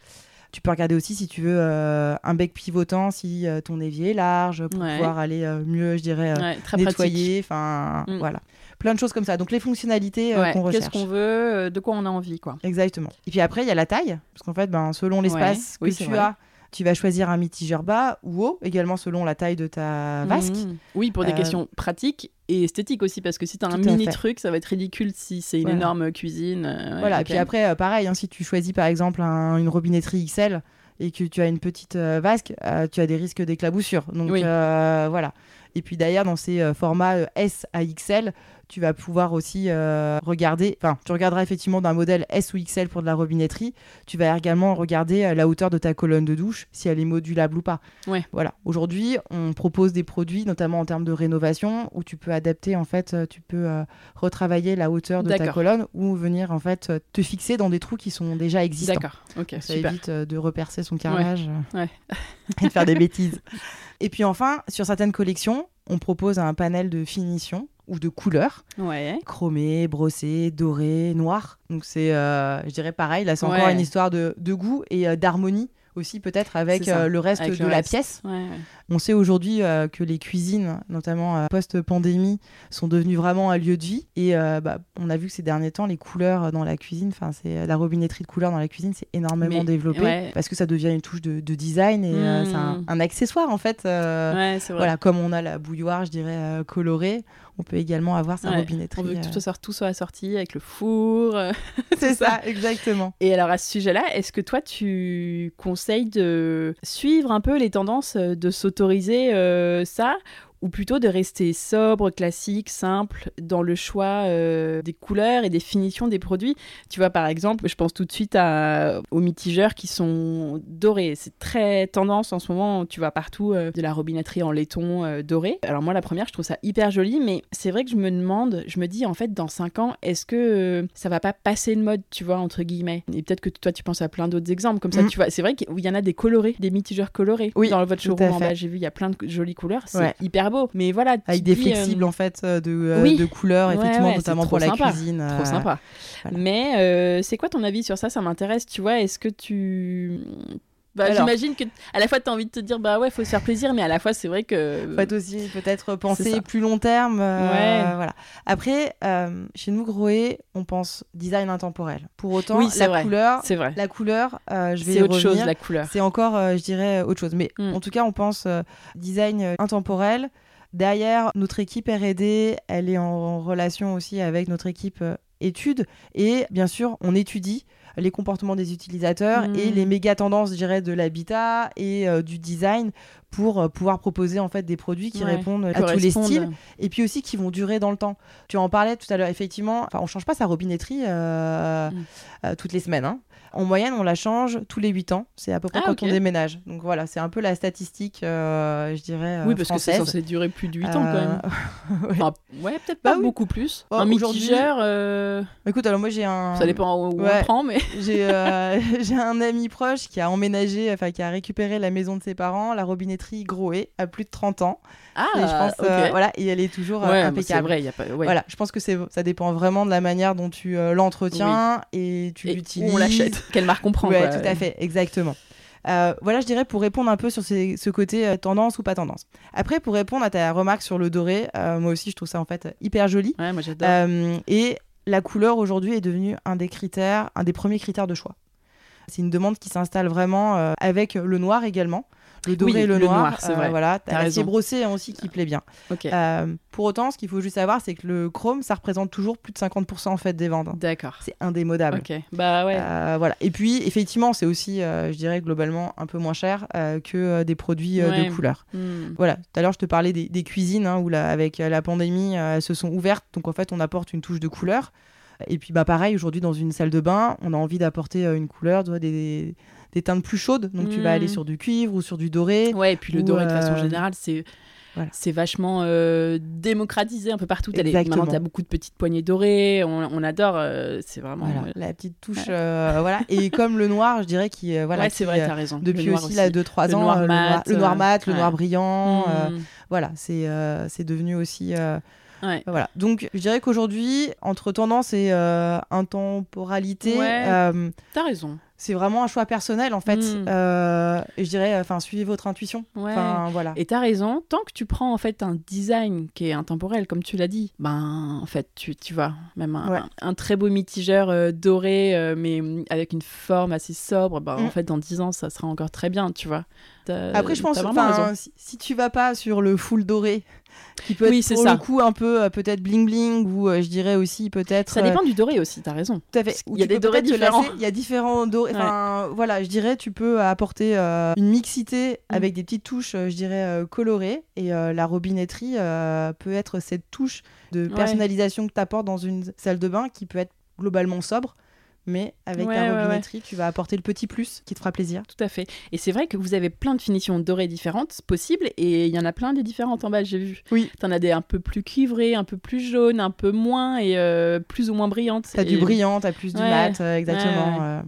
Tu peux regarder aussi si tu veux euh, un bec pivotant si euh, ton évier est large pour Ouais. pouvoir aller euh, mieux, je dirais, Ouais, très nettoyer. Enfin, Mm. voilà. Plein de choses comme ça. Donc les fonctionnalités Ouais, qu'on recherche. Qu'est-ce qu'on veut, de quoi on a envie, quoi. Exactement. Et puis après, il y a la taille, parce qu'en fait, ben, selon l'espace oui, que tu as, tu vas choisir un mitigeur bas ou haut, également selon la taille de ta vasque. Mhm. Oui, pour des Euh, questions pratiques et esthétiques aussi, parce que si t'as un mini fait. truc, ça va être ridicule si c'est une Voilà. énorme cuisine. euh, Voilà, et puis après, euh, pareil, hein, si tu choisis par exemple un- une robinetterie XL et que tu as une petite euh, vasque, euh, tu as des risques d'éclaboussure. Donc Oui. voilà. Et puis d'ailleurs, dans ces formats S à XL, tu vas pouvoir aussi euh, regarder, enfin, tu regarderas effectivement d'un modèle S ou XL pour de la robinetterie. Tu vas également regarder euh, la hauteur de ta colonne de douche, si elle est modulable ou pas. Ouais. Voilà. Aujourd'hui, on propose des produits, notamment en termes de rénovation, où tu peux adapter, en fait, euh, tu peux euh, retravailler la hauteur de ta colonne ou venir, en fait, te fixer dans des trous qui sont déjà existants. D'accord, ok, Ça super. évite euh, de repercer son carrelage Ouais. et de faire des bêtises. Et puis enfin, sur certaines collections, on propose un panel de finition ou de couleurs, Ouais. chromé, brossé, doré, noir. Donc c'est, euh, je dirais pareil, là c'est encore une histoire de, de goût et euh, d'harmonie aussi peut-être avec ça, euh, le reste avec de le la reste. pièce. Ouais, ouais. On sait aujourd'hui euh, que les cuisines, notamment euh, post-pandémie, sont devenues vraiment un lieu de vie. Et bah, on a vu que ces derniers temps, les couleurs dans la cuisine, enfin, c'est la robinetterie de couleurs dans la cuisine, c'est énormément Mais- développé ouais. parce que ça devient une touche de, de design et c'est un, un accessoire en fait. Voilà, comme on a la bouilloire, je dirais colorée, on peut également avoir sa Ouais, robinetterie. On veut que euh, tout soit, tout soit assorti avec le four. euh. c'est ça. exactement. Et alors à ce sujet-là, est-ce que toi tu conseilles de suivre un peu les tendances, euh, de s'autoriser euh, ça? Ou plutôt de rester sobre, classique, simple dans le choix euh, des couleurs et des finitions des produits. Tu vois, par exemple, je pense tout de suite à- aux mitigeurs qui sont dorés. C'est très tendance en ce moment. Tu vois partout euh, de la robinetterie en laiton euh, doré. Alors moi, la première, je trouve ça hyper joli, mais c'est vrai que je me demande, je me dis en fait, dans 5 ans, est-ce que euh, ça va pas passer de mode, tu vois, entre guillemets? Et peut-être que toi, tu penses à plein d'autres exemples comme ça. Mm. Tu vois, c'est vrai qu'il y en a des colorés, des mitigeurs colorés Oui, dans votre showroom en fait. bas. J'ai vu, il y a plein de jolies couleurs. C'est Ouais. hyper beau. Mais voilà, Avec te des dis, euh, flexibles en fait euh, de, euh, oui. de couleurs, effectivement, ouais, notamment pour la cuisine. Trop sympa. voilà. Mais c'est quoi ton avis sur ça? Ça m'intéresse, tu vois. Est-ce que tu. Bah. J'imagine que à la fois tu as envie de te dire bah ouais faut se faire plaisir mais à la fois c'est vrai que Faut aussi peut-être penser plus long terme. euh, Ouais. Voilà. Après, euh, chez nous, Groé, on pense design intemporel. Pour autant, Oui, la vrai. couleur, c'est vrai la couleur, euh, je vais c'est autre chose la couleur C'est encore, je dirais, autre chose. Mais Mm. en tout cas, on pense design intemporel. Derrière, notre équipe R&D, elle est en relation aussi avec notre équipe études. Et bien sûr, on étudie les comportements des utilisateurs et les méga tendances, je dirais, de l'habitat et euh, du design pour euh, pouvoir proposer en fait des produits qui Ouais, répondent à tous les styles et puis aussi qui vont durer dans le temps. Tu en parlais tout à l'heure, effectivement, on change pas sa robinetterie euh, Mm. euh, toutes les semaines. hein. En moyenne, on la change tous les 8 ans. C'est à peu près Ah, quand on déménage. Donc voilà, c'est un peu la statistique, euh, je dirais, oui parce que c'est française. censé durer plus de 8 ans quand même ouais. Enfin, ouais peut-être Bah pas oui. beaucoup plus Oh, un aujourd'hui- mitigeur euh, Écoute, alors moi j'ai un... ça dépend où Ouais. on prend mais J'ai j'ai un ami proche qui a emménagé, enfin qui a récupéré la maison de ses parents, la robinetterie Groé, à plus de 30 ans. ah et je pense, euh, voilà, et elle est toujours euh, bah, impeccable. vrai il y a pas ouais. Voilà, je pense que c'est ça dépend vraiment de la manière dont tu euh, l'entretiens et tu l'utilises. on l'achète quelle marque on prend Ouais, quoi. tout à fait, exactement. Euh, voilà, je dirais pour répondre un peu sur ces- ce côté euh, tendance ou pas tendance. Après, pour répondre à ta remarque sur le doré, euh, moi aussi, je trouve ça en fait hyper joli. ouais moi j'adore et la couleur aujourd'hui est devenue un des critères, un des premiers critères de choix. C'est une demande qui s'installe vraiment avec le noir également. Le doré Oui, et le, le noir, noir, c'est euh, vrai. Voilà, T'as l'acier brossé hein, aussi qui plaît bien. Euh, pour autant, ce qu'il faut juste savoir, c'est que le chrome, ça représente toujours plus de 50% en fait des ventes. d'accord C'est indémodable. ok bah ouais Euh, voilà. Et puis, effectivement, c'est aussi, je dirais, globalement un peu moins cher que des produits Ouais. de couleur. Hmm. Voilà. Tout à l'heure, je te parlais des, des cuisines hein, où, là, avec la pandémie, elles se sont ouvertes. Donc, en fait, on apporte une touche de couleur. Et puis, bah, pareil, aujourd'hui, dans une salle de bain, on a envie d'apporter une couleur, des, des teintes plus chaudes. Donc tu vas Mm. aller sur du cuivre ou sur du doré. Ouais, et puis le Ou, doré de façon euh, générale, c'est voilà. c'est vachement euh, démocratisé un peu partout. T'as les- Exactement. Maintenant, tu as beaucoup de petites poignées dorées. On, on adore. euh, c'est vraiment. Voilà, euh, la petite touche. Voilà. Et comme le noir, je dirais qui voilà. ouais, c'est vrai, euh, t'as raison. Depuis aussi, là, 2-3 Le ans, noir le, noir, mat, le noir le brillant, Mm. voilà, c'est c'est devenu aussi. Ouais. Voilà. Donc, je dirais qu'aujourd'hui, entre tendance et intemporalité, T'as raison. C'est vraiment un choix personnel en fait. Mm. Euh, et je dirais, enfin, suivez votre intuition. Ouais. Voilà. Et t'as raison, tant que tu prends en fait un design qui est intemporel, comme tu l'as dit, ben en fait tu, tu vois, même un, Ouais. un- un très beau mitigeur euh, doré, euh, mais avec une forme assez sobre, ben en Mm. fait dans 10 ans ça sera encore très bien, tu vois. Après, je pense, si, si tu vas pas sur le full doré, qui peut Oui, être pour ça. le coup un peu euh, peut-être bling bling, ou euh, je dirais aussi peut-être. Ça dépend du doré aussi, t'as raison. Tout à fait. Ou y a des dorés différents. Il y a différents dorés. Ouais. Voilà, je dirais, tu peux apporter euh, une mixité Mm. avec des petites touches, euh, je dirais, euh, colorées. Et euh, la robinetterie euh, peut être cette touche de Ouais. personnalisation que tu apportes dans une salle de bain qui peut être globalement sobre. Mais avec Ouais, ta ouais, ouais. robinetterie, tu vas apporter le petit plus qui te fera plaisir. Tout à fait. Et c'est vrai que vous avez plein de finitions dorées différentes possibles et il y en a plein des différentes en bas, j'ai vu. Oui. T'en as des un peu plus cuivrées, un peu plus jaunes, un peu moins et euh, plus ou moins brillantes. T'as du Et- brillant, t'as plus du mat, exactement. Euh.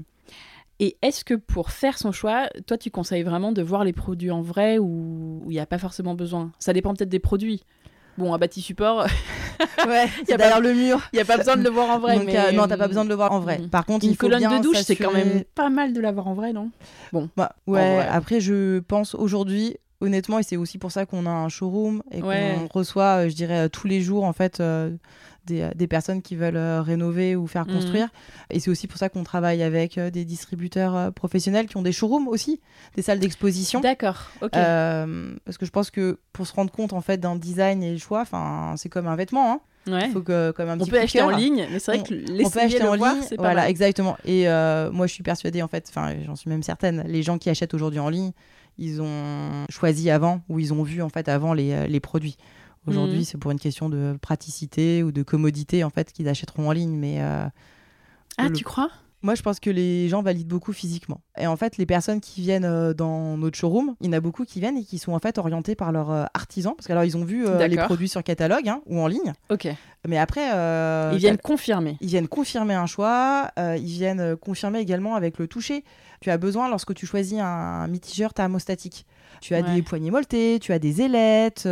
Et est-ce que pour faire son choix, toi, tu conseilles vraiment de voir les produits en vrai ou il n'y a pas forcément besoin? Ça dépend peut-être des produits. Bon, un bâti support, Ouais, Y a derrière le mur. il n'y a pas besoin de le voir en vrai. Donc, mais... euh, non, t'as pas besoin de le voir en vrai. Mm. Par contre, Une il faut colonne bien de douche, c'est quand même pas mal de l'avoir en vrai, non? Bah, ouais, vrai. après, je pense aujourd'hui, honnêtement, et c'est aussi pour ça qu'on a un showroom et Ouais. qu'on reçoit, euh, je dirais, euh, tous les jours, en fait, euh, des, des personnes qui veulent euh, rénover ou faire Mhm. construire. Et c'est aussi pour ça qu'on travaille avec euh, des distributeurs euh, professionnels qui ont des showrooms aussi, des salles d'exposition. D'accord, ok. Parce que je pense que pour se rendre compte en fait d'un design et choix, enfin c'est comme un vêtement. Hein. ouais. Il faut que comme un On peut acheter en cœur. ligne, mais c'est vrai On- que On peut l'essayer acheter le en voir, ligne, pas voilà, mal. exactement. Et moi, je suis persuadée, en fait, enfin, j'en suis même certaine, les gens qui achètent aujourd'hui en ligne, ils ont choisi avant ou ils ont vu en fait avant les, euh, les produits. Aujourd'hui, Mhm. c'est pour une question de praticité ou de commodité en fait qu'ils achèteront en ligne. Mais euh, Ah, le- tu crois? Moi, je pense que les gens valident beaucoup physiquement. Et en fait, les personnes qui viennent euh, dans notre showroom, il y en a beaucoup qui viennent et qui sont en fait orientés par leur euh, artisan. Parce qu'alors, ils ont vu euh, les produits sur catalogue hein, ou en ligne. Ok. Mais après. euh, Ils viennent confirmer. ils viennent confirmer un choix, euh, ils viennent confirmer également avec le toucher. Tu as besoin, lorsque tu choisis un mitigeur thermostatique, tu as Ouais. des poignées molletées, tu as des ailettes,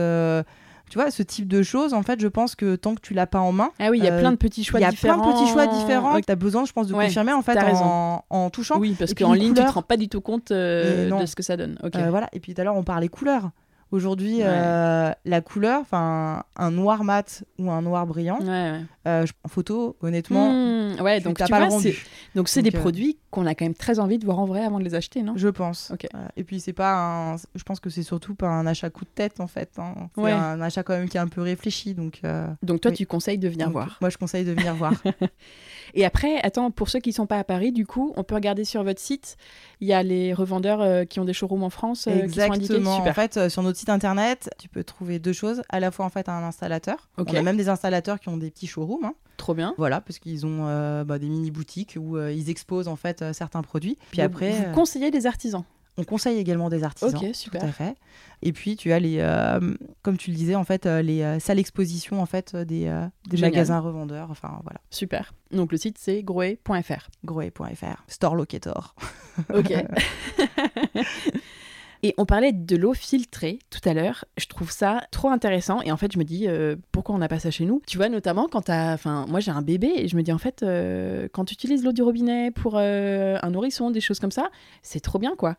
tu vois, ce type de choses, en fait, je pense que tant que tu l'as pas en main, Ah oui, il y a Euh, plein de petits choix il y a différents. plein de petits choix différents que tu as besoin, je pense, de Ouais, confirmer en fait en, en touchant. Oui, parce qu'en ligne, tu te couleur. rends pas du tout compte euh, de ce que ça donne. Ok. Euh, voilà. Et puis tout à l'heure, on parlait couleur. Aujourd'hui, Ouais. euh, la couleur, enfin, un noir mat ou un noir brillant, Ouais, ouais. euh, en photo, honnêtement, Mmh, ouais, tu donc tu pas vois, le donc c'est des euh, produits qu'on a quand même très envie de voir en vrai avant de les acheter, non? Je pense. Et puis c'est pas un... je pense que c'est surtout pas un achat coup de tête en fait. hein. C'est un achat quand même qui est un peu réfléchi donc. Donc toi, Oui. tu conseilles de venir donc, voir. Moi je conseille de venir voir. Et après, attends, pour ceux qui sont pas à Paris, du coup, on peut regarder sur votre site. Il y a les revendeurs euh, qui ont des showrooms en France euh, qui sont indiqués. Exactement. En Super. fait, euh, sur notre site internet, tu peux trouver deux choses. À la fois en fait un installateur. Ok. On a même des installateurs qui ont des petits showrooms. hein. Trop bien. Voilà, parce qu'ils ont bah, des mini boutiques où ils exposent en fait certains produits. Puis Donc, après, vous conseillez des artisans. On conseille également des artisans. Ok, Tout super. à fait. Et puis tu as les, euh, comme tu le disais en fait, euh, les euh, salles exposition en fait des, euh, magasins revendeurs. Enfin voilà. Super. Donc le site c'est groe.fr. Groe.fr, Store Locator. Ok. Et on parlait de l'eau filtrée tout à l'heure. Je trouve ça trop intéressant. Et en fait, je me dis, euh, pourquoi on n'a pas ça chez nous? Tu vois, notamment quand t'as... Enfin, moi, j'ai un bébé et je me dis, en fait, euh, quand tu utilises l'eau du robinet pour euh, un nourrisson, des choses comme ça, c'est trop bien, quoi.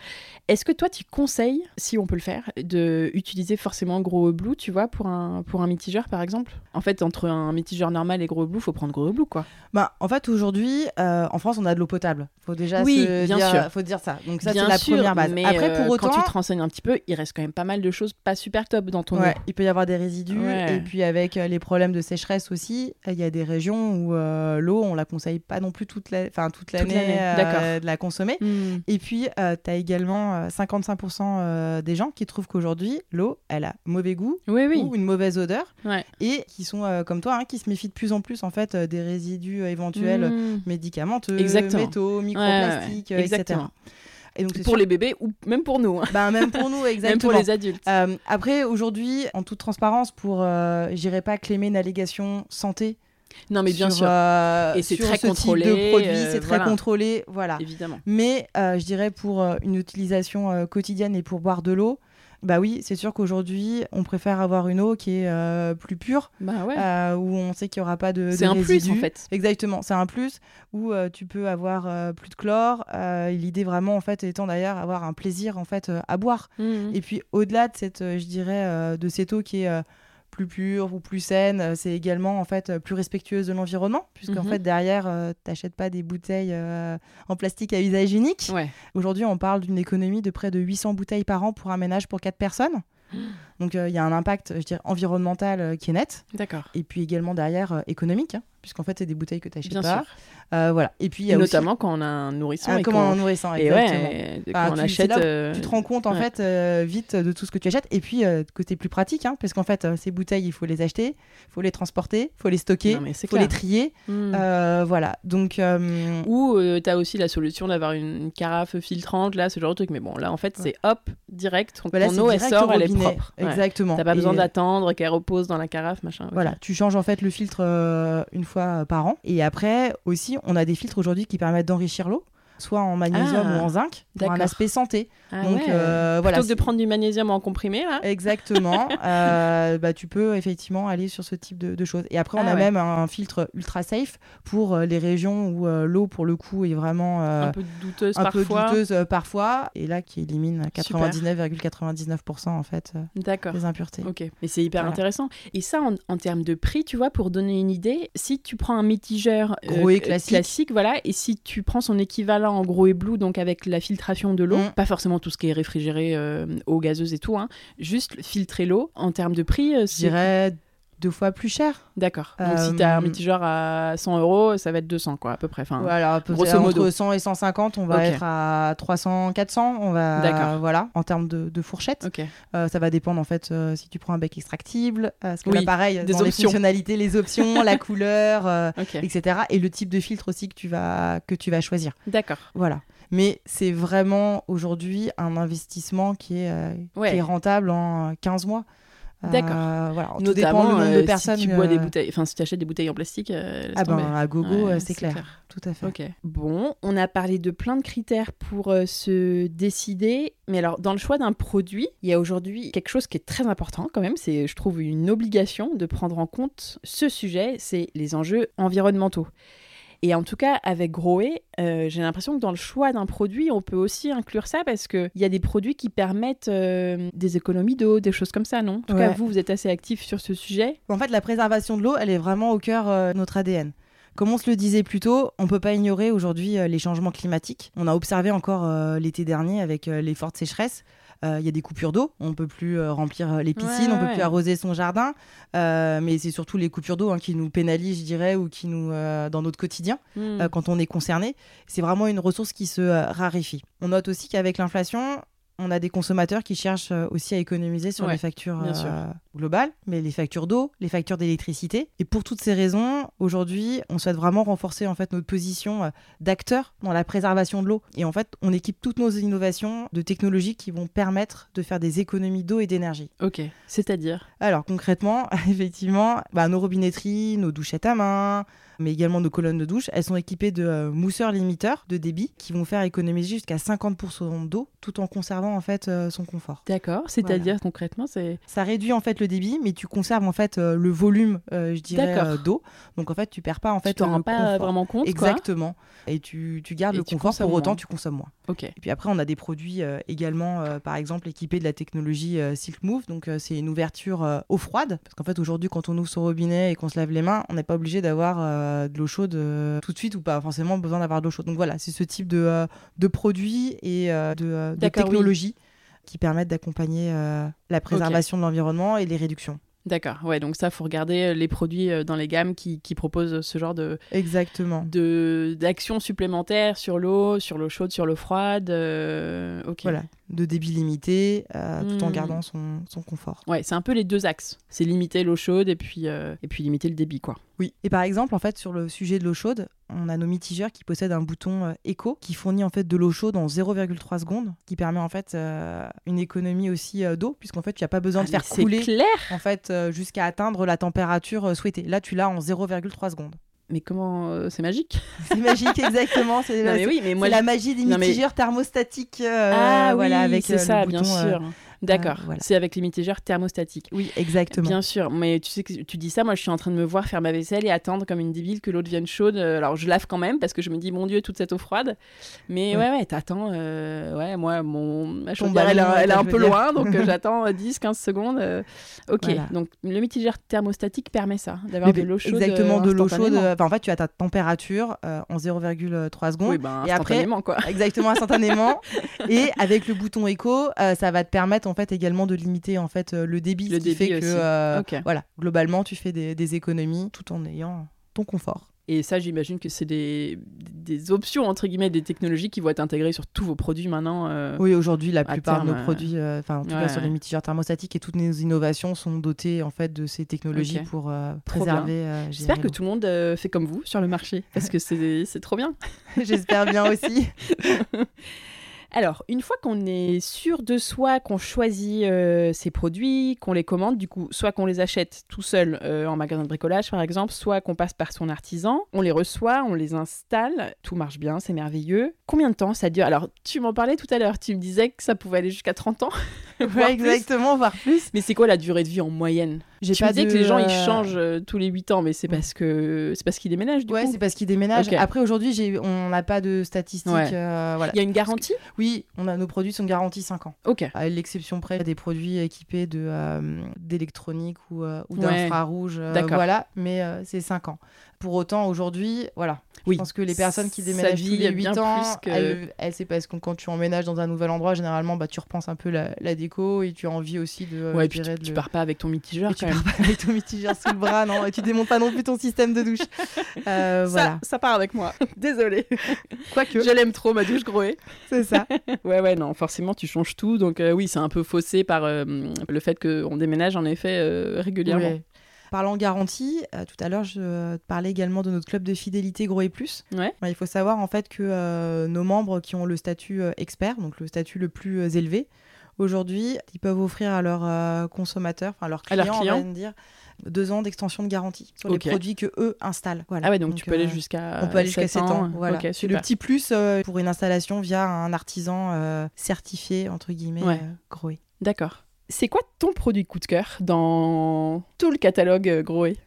Est-ce que toi, tu conseilles, si on peut le faire, de utiliser forcément gros blue, tu vois, pour un, pour un mitigeur, par exemple? En fait, entre un mitigeur normal et gros blue, faut prendre gros blue, quoi. Bah, en fait, aujourd'hui, en France, on a de l'eau potable. Faut déjà Oui, se bien dire, sûr. faut dire ça. Donc ça, c'est la sûr, première base. Mais Après, pour autant, te renseignes un petit peu, il reste quand même pas mal de choses pas super top dans ton ouais, eau. il peut y avoir des résidus. Ouais. Et puis avec euh, les problèmes de sécheresse aussi, il y a des régions où euh, l'eau, on la conseille pas non plus toute la- enfin, toute l'année euh, de la consommer. Hmm. Et puis, tu as également euh, 55% euh, des gens qui trouvent qu'aujourd'hui, l'eau, elle a mauvais goût Oui, oui. ou une mauvaise odeur Ouais. et qui sont euh, comme toi, hein, qui se méfient de plus en plus en fait euh, des résidus euh, éventuels Hmm. médicamenteux, Exactement. métaux, microplastiques, euh, etc. Et donc, Pour sûr- les bébés ou même pour nous, hein. Ben, même pour nous, même exactement. pour les adultes. Euh, après, aujourd'hui, en toute transparence, pour, euh, j'irai pas claimer une allégation santé. non, mais bien sur, sûr, euh, Et c'est très ce type contrôlé, de produit, euh, c'est très voilà. contrôlé, voilà. évidemment. Mais euh, je dirais pour euh, une utilisation euh, quotidienne et pour boire de l'eau, bah oui, c'est sûr qu'aujourd'hui, on préfère avoir une eau qui est euh, plus pure, Bah ouais. euh, où on sait qu'il n'y aura pas de, c'est un plus en fait. Exactement, c'est un plus où euh, tu peux avoir plus de chlore. L'idée vraiment en fait étant d'ailleurs avoir un plaisir en fait à boire. Mhm. Et puis au-delà de cette, je dirais, de cette eau qui est plus pure ou plus saine, euh, c'est également en fait euh, plus respectueuse de l'environnement, puisqu'en Mhm. fait derrière, euh, t'achètes pas des bouteilles euh, en plastique à usage unique. Ouais. Aujourd'hui, on parle d'une économie de près de 800 bouteilles par an pour un ménage pour 4 personnes. Donc euh, il y a un impact, je dirais, environnemental euh, qui est net, D'accord. et puis également derrière euh, économique, hein, puisqu'en fait c'est des bouteilles que tu n'achètes Bien pas. sûr. Voilà. Et puis il y a aussi notamment quand on a un nourrisson Ah, et comme qu'on- en nourrissant, et exactement. ouais, quand on tu- achète. là où euh, tu te rends compte en ouais. fait vite de tout ce que tu achètes et puis côté plus pratique hein, parce qu'en fait ces bouteilles il faut les acheter il faut les transporter il faut les stocker il faut les trier. Euh, voilà donc Ou tu as aussi la solution d'avoir une, carafe filtrante, là, ce genre de truc. Mais bon, là, en fait, c'est hop, direct. Ton, voilà, ton c'est eau, elle sort, elle est propre. Ouais. Exactement. T'as pas besoin Et, d'attendre qu'elle repose dans la carafe, machin. voilà tu changes en fait le filtre euh, une fois euh, par an. Et après aussi on a des filtres aujourd'hui qui permettent d'enrichir l'eau soit en magnésium Ah, ou en zinc pour un aspect santé Ah donc ouais. euh, voilà Plutôt que de prendre du magnésium en comprimé, là. Exactement. Euh, bah, tu peux effectivement aller sur ce type de, de choses. Et après, on Ah a ouais. même un filtre ultra safe pour euh, les régions où euh, l'eau, pour le coup, est vraiment un peu douteuse un peu parfois. douteuse euh, parfois. Et là, qui élimine Super. 99,99% en fait des impuretés. Ok, mais c'est hyper Voilà. intéressant. Et ça, en, en termes de prix, tu vois, pour donner une idée, si tu prends un mitigeur euh, classique. voilà, et si tu prends son équivalent en gros et blue, donc avec la filtration de l'eau, Mm. pas forcément tout ce qui est réfrigéré, euh, eau gazeuse et tout, hein, juste filtrer l'eau, en termes de prix, euh, Je dirais deux fois plus cher. D'accord. Donc si tu as un Euh, mitigeur à 100 euros, ça va être 200, quoi, à peu près. Enfin, Voilà, à peu grosso modo. entre 100 et 150, on va être à 300, 400. On va, D'accord. Voilà, en termes de, de fourchette. Euh, ça va dépendre en fait euh, si tu prends un bec extractible, euh, parce que Oui, là pareil, des dans les options. fonctionnalités, les options, la couleur, euh, etc. Et le type de filtre aussi que tu vas, que tu vas choisir. D'accord. Voilà. Mais c'est vraiment aujourd'hui un investissement qui est, euh, Ouais. qui est rentable en 15 mois. Euh, D'accord. voilà. Tout dépend Notamment le nombre euh, de personnes. si tu bois des euh, bouteilles, enfin si tu achètes des bouteilles en plastique, euh, Ah ben à gogo, Ouais, euh, c'est clair. Tout à fait. Ok. Bon, on a parlé de plein de critères pour euh, se décider, mais alors dans le choix d'un produit, il y a aujourd'hui quelque chose qui est très important quand même, c'est je trouve une obligation de prendre en compte ce sujet, c'est les enjeux environnementaux. Et en tout cas, avec Groé, euh, j'ai l'impression que dans le choix d'un produit, on peut aussi inclure ça parce qu'il y a des produits qui permettent euh, des économies d'eau, des choses comme ça, non? En tout cas, vous, vous êtes assez actif sur ce sujet. En fait, la préservation de l'eau, elle est vraiment au cœur euh, de notre ADN. Comme on se le disait plus tôt, on peut pas ignorer aujourd'hui les changements climatiques. On a observé encore euh, l'été dernier avec euh, les fortes sécheresses. Euh, Il y a des coupures d'eau, on peut plus euh, remplir euh, les piscines, Ouais, on peut ouais. plus arroser son jardin, mais c'est surtout les coupures d'eau hein, qui nous pénalisent, je dirais, ou qui nous dans notre quotidien Hmm. quand on est concerné. C'est vraiment une ressource qui se raréfie. On note aussi qu'avec l'inflation, on a des consommateurs qui cherchent euh, aussi à économiser sur Ouais, les factures euh, globales, mais les factures d'eau, les factures d'électricité. Et pour toutes ces raisons, aujourd'hui, on souhaite vraiment renforcer en fait notre position euh, d'acteur dans la préservation de l'eau. Et en fait, on équipe toutes nos innovations de technologies qui vont permettre de faire des économies d'eau et d'énergie. Ok, c'est-à-dire? Alors concrètement, effectivement, bah, nos robinetteries, nos douchettes à main, mais également nos colonnes de douche, elles sont équipées de euh, mousseurs limiteurs de débit qui vont faire économiser jusqu'à 50% d'eau tout en conservant en fait euh, son confort. D'accord, c'est-à-dire concrètement, c'est... Ça réduit en fait le débit, mais tu conserves en fait euh, le volume, euh, je dirais, d'eau. Donc en fait, tu perds pas en fait tu t'en rends pas confort. vraiment compte, Exactement. Et tu, tu gardes Et le tu confort, pour autant moins. tu consommes moins. Ok. Et puis après, on a des produits euh, également, euh, par exemple, équipés de la technologie Silk Move. Donc, c'est une ouverture eau froide. Parce qu'en fait, aujourd'hui, quand on ouvre son robinet et qu'on se lave les mains, on n'est pas obligé d'avoir euh, de l'eau chaude euh, tout de suite ou pas forcément besoin d'avoir de l'eau chaude. Donc, voilà, c'est ce type de, euh, de produits et de, de oui. technologies qui permettent d'accompagner la préservation de l'environnement et les réductions. D'accord, ouais, donc ça, faut regarder les produits dans les gammes qui, qui proposent ce genre de Exactement. de- d'actions supplémentaires sur l'eau, sur l'eau chaude, sur l'eau froide. euh, ok. Voilà. De débit limité, euh, tout en Hmm. gardant son, son confort. Ouais, c'est un peu les deux axes. C'est limiter l'eau chaude et puis, euh, et puis limiter le débit, quoi. Oui. Et par exemple, en fait, sur le sujet de l'eau chaude, on a nos mitigeurs qui possèdent un bouton euh, éco qui fournit en fait de l'eau chaude en 0,3 secondes, qui permet en fait euh, une économie aussi euh, d'eau, puisqu'en fait, tu n'as pas besoin Ah, de faire couler clair en fait jusqu'à atteindre la température souhaitée. Là, tu l'as en 0,3 secondes. Mais comment euh, C'est magique C'est magique, exactement. C'est oui, la magie des mitigeurs thermostatiques. euh, ah voilà, oui, avec c'est euh, ça, le bien bouton, sûr. D'accord, voilà. c'est avec les mitigeurs thermostatiques. Oui, exactement. Bien sûr, mais tu sais que tu dis ça, moi je suis en train de me voir faire ma vaisselle et attendre comme une débile que l'eau devienne chaude. Euh, Alors je lave quand même parce que je me dis mon dieu toute cette eau froide. Mais Ouais. ouais ouais, t'attends. euh, ouais moi mon ma chaudière elle, est- ballon, elle est un peu loin donc euh, j'attends 10-15 secondes. euh, ok, Voilà. donc le mitigeur thermostatique permet ça, d'avoir de l'eau chaude. Exactement, euh, de l'eau chaude. euh, enfin, en fait, tu as ta température euh, en 0,3 secondes. Oui ben Et après- quoi. Exactement, instantanément. et avec le bouton éco, euh, ça va te permettre en fait également de limiter en fait euh, le débit, Le ce qui débit fait que aussi. euh, Ok. voilà, globalement, tu fais des, des économies tout en ayant ton confort. Et ça j'imagine que c'est des, des options entre guillemets des technologies qui vont être intégrées sur tous vos produits maintenant. euh, Oui, aujourd'hui, la plupart terme, de nos euh, produits, euh, enfin en tout ouais, cas sur les mitigeurs thermostatiques et toutes nos innovations sont dotées en fait de ces technologies pour euh, préserver. euh, J'espère que tout le monde euh, fait comme vous sur le marché parce que c'est c'est trop bien. J'espère bien aussi. Alors, une fois qu'on est sûr de soi, qu'on choisit euh, ses produits, qu'on les commande, du coup, soit qu'on les achète tout seul euh, en magasin de bricolage, par exemple, soit qu'on passe par son artisan, on les reçoit, on les installe, tout marche bien, c'est merveilleux. Combien de temps ça dure? Alors, tu m'en parlais tout à l'heure, tu me disais que ça pouvait aller jusqu'à 30 ans. voire Ouais, plus. exactement, voire plus. Mais c'est quoi la durée de vie en moyenne? J'ai Tu me pas disais de, que les gens, ils euh, changent euh, tous les 8 ans, mais c'est parce que c'est parce qu'ils déménagent, du Ouais, c'est parce qu'ils déménagent. Après, aujourd'hui, j'ai- on n'a pas de statistiques. Ouais. euh, voilà. Il y a une garantie? Oui, on a, nos produits sont garantis 5 ans. Ok. À l'exception près des produits équipés de, euh, d'électronique ou, euh, ou d'infrarouge. D'accord. voilà, mais c'est 5 ans. Pour autant, aujourd'hui, voilà. Oui. Je pense que les personnes qui déménagent tous les 8 bien ans, que- elles, elles- c'est parce que quand tu emménages dans un nouvel endroit, généralement, bah, tu repenses un peu la, la déco et tu as envie aussi de. euh, Ouais, et puis tu, tu le- pars pas avec ton mitigeur et tu pars pas avec ton mitigeur sous le bras, non, et tu démontes pas non plus ton système de douche. Euh, Ça, voilà. ça part avec moi. Désolée. Quoique, Je l'aime trop, ma douche Groé. c'est ça. Ouais, ouais, non, forcément, tu changes tout. Donc, euh, oui, c'est un peu faussé par euh, le fait qu'on déménage, en effet, régulièrement. Ouais. Parlant garantie, euh, tout à l'heure, je parlais également de notre club de fidélité Gros et Plus. Ouais. Il faut savoir en fait que euh, nos membres qui ont le statut euh, expert, donc le statut le plus élevé, aujourd'hui, ils peuvent offrir à leurs consommateurs, enfin à leurs À clients, leurs on va clients. dire, deux ans d'extension de garantie sur les produits que eux installent. Voilà. Ah ouais, donc, tu peux aller jusqu'à on peut aller jusqu'à 7 ans. Voilà. C'est le petit plus euh, pour une installation via un artisan euh, certifié, entre guillemets, Ouais. Groé. D'accord. C'est quoi ton produit coup de cœur dans tout le catalogue euh, Groé?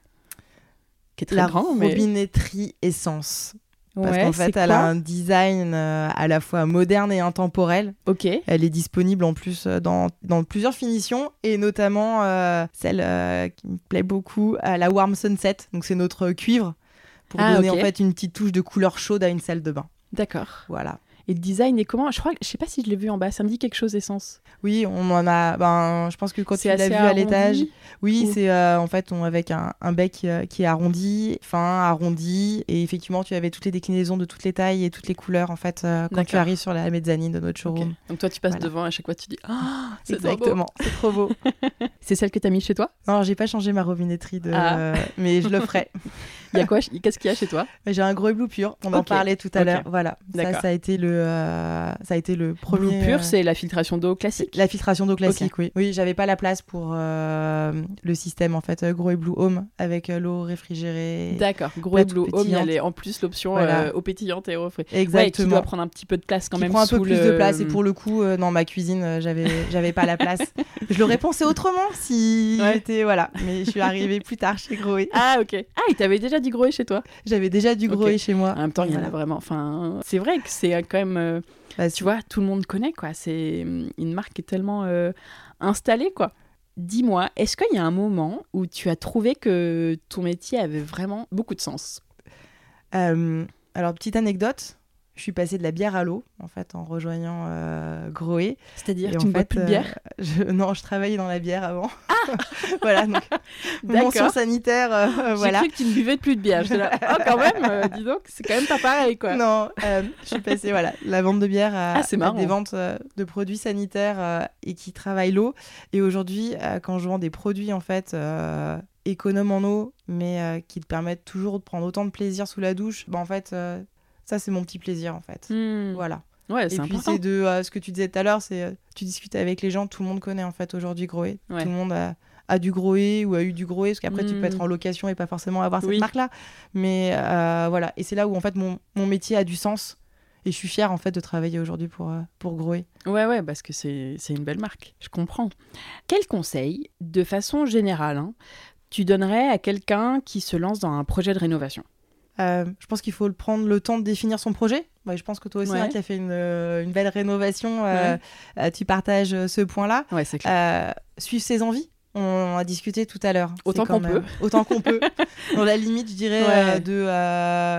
Qui est très La grand, mais... robinetterie essence. Parce Ouais, qu'en fait, elle a un design euh, à la fois moderne et intemporel. Ok. Elle est disponible en plus euh, dans, dans plusieurs finitions et notamment euh, celle euh, qui me plaît beaucoup, la Warm Sunset. Donc c'est notre cuivre pour Ah, donner en fait une petite touche de couleur chaude à une salle de bain. D'accord. Voilà. Et le design est comment Je crois, que- je sais pas si je l'ai vu en bas. Ça me dit quelque chose essence. Oui, on en a. Ben, je pense que quand tu C'est l'as vu à l'étage, oui, ou- c'est euh, en fait on, avec un, un bec euh, qui est arrondi, fin, arrondi, et effectivement tu avais toutes les déclinaisons de toutes les tailles et toutes les couleurs en fait euh, quand tu arrives sur la mezzanine de notre showroom. Donc toi, tu passes Voilà. devant à chaque fois, tu dis Ah, c'est trop beau. Exactement, c'est trop beau. C'est celle que tu as mis chez toi? Non, j'ai pas changé ma robinetterie de, Ah. euh, mais je le ferai. Il y a quoi Qu'est-ce qu'il y a chez toi? Mais J'ai un gros blue pur, on en Ok. parlait tout à l'heure. Voilà, ça, a été le, euh, ça a été le premier. Blue pur, euh, c'est la filtration d'eau classique? La filtration d'eau classique, oui. Oui, j'avais pas la place pour euh, le système en fait euh, Gros et Blue Home avec euh, l'eau réfrigérée. D'accord. Gros et Blue Home, il y a les- en plus l'option Voilà. euh, eau pétillante et eau frais. Ouais, qui Exactement. doit prendre un petit peu de place quand qui même. prend un peu plus de place et pour le coup euh, dans ma cuisine euh, j'avais j'avais pas la place je l'aurais pensé autrement si Ouais. j'étais voilà mais je suis arrivée plus tard chez Groé Ah, ok. Ah, il t'avait déjà dit Groé chez toi j'avais déjà du. Groé chez moi En même temps, il y en a vraiment. Enfin, c'est vrai que c'est quand même. euh, Bah, tu vois, tout le monde connaît, quoi. C'est hum, une marque qui est tellement euh, installée, quoi. Dis-moi, est-ce qu'il y a un moment où tu as trouvé que ton métier avait vraiment beaucoup de sens? Euh, alors petite anecdote je suis passée de la bière à l'eau, en fait, en rejoignant euh, Groé. C'est-à-dire, tu en ne bois fait, plus de euh, bière je- Non, je travaillais dans la bière avant. voilà, donc mention sanitaire, euh, J'ai voilà. cru que tu ne buvais plus de bière. J'étais là, oh, quand même, euh, dis donc, c'est quand même pas pareil, quoi. Non, euh, je suis passée, voilà, la vente de bière à, Ah, à des ventes euh, de produits sanitaires euh, et qui travaillent l'eau. Et aujourd'hui, euh, quand je vends des produits, en fait, euh, économes en eau, mais euh, qui te permettent toujours de prendre autant de plaisir sous la douche, bah, en fait, euh, ça, c'est mon petit plaisir, en fait. Hmm. Voilà. Ouais, Et puis c'est de euh, ce que tu disais tout à l'heure, c'est euh, tu discutes avec les gens, tout le monde connaît en fait aujourd'hui Groé. Ouais. Tout le monde a, a du Groé ou a eu du Groé, parce qu'après tu peux être en location et pas forcément avoir cette Oui. marque-là. Mais euh, voilà, et c'est là où en fait mon, mon métier a du sens. Et je suis fière en fait de travailler aujourd'hui pour, pour Groé. Ouais, ouais, parce que c'est c'est une belle marque. Je comprends. Quel conseil, de façon générale, hein, tu donnerais à quelqu'un qui se lance dans un projet de rénovation? Euh, je pense qu'il faut le prendre le temps de définir son projet. Ouais, je pense que toi aussi, Ouais. hein, qui as fait une, euh, une belle rénovation, euh, tu partages ce point-là. Ouais. Euh, suivre ses envies. On a discuté tout à l'heure. Autant qu'on même- Autant qu'on peut. Dans la limite, je dirais, Ouais. de,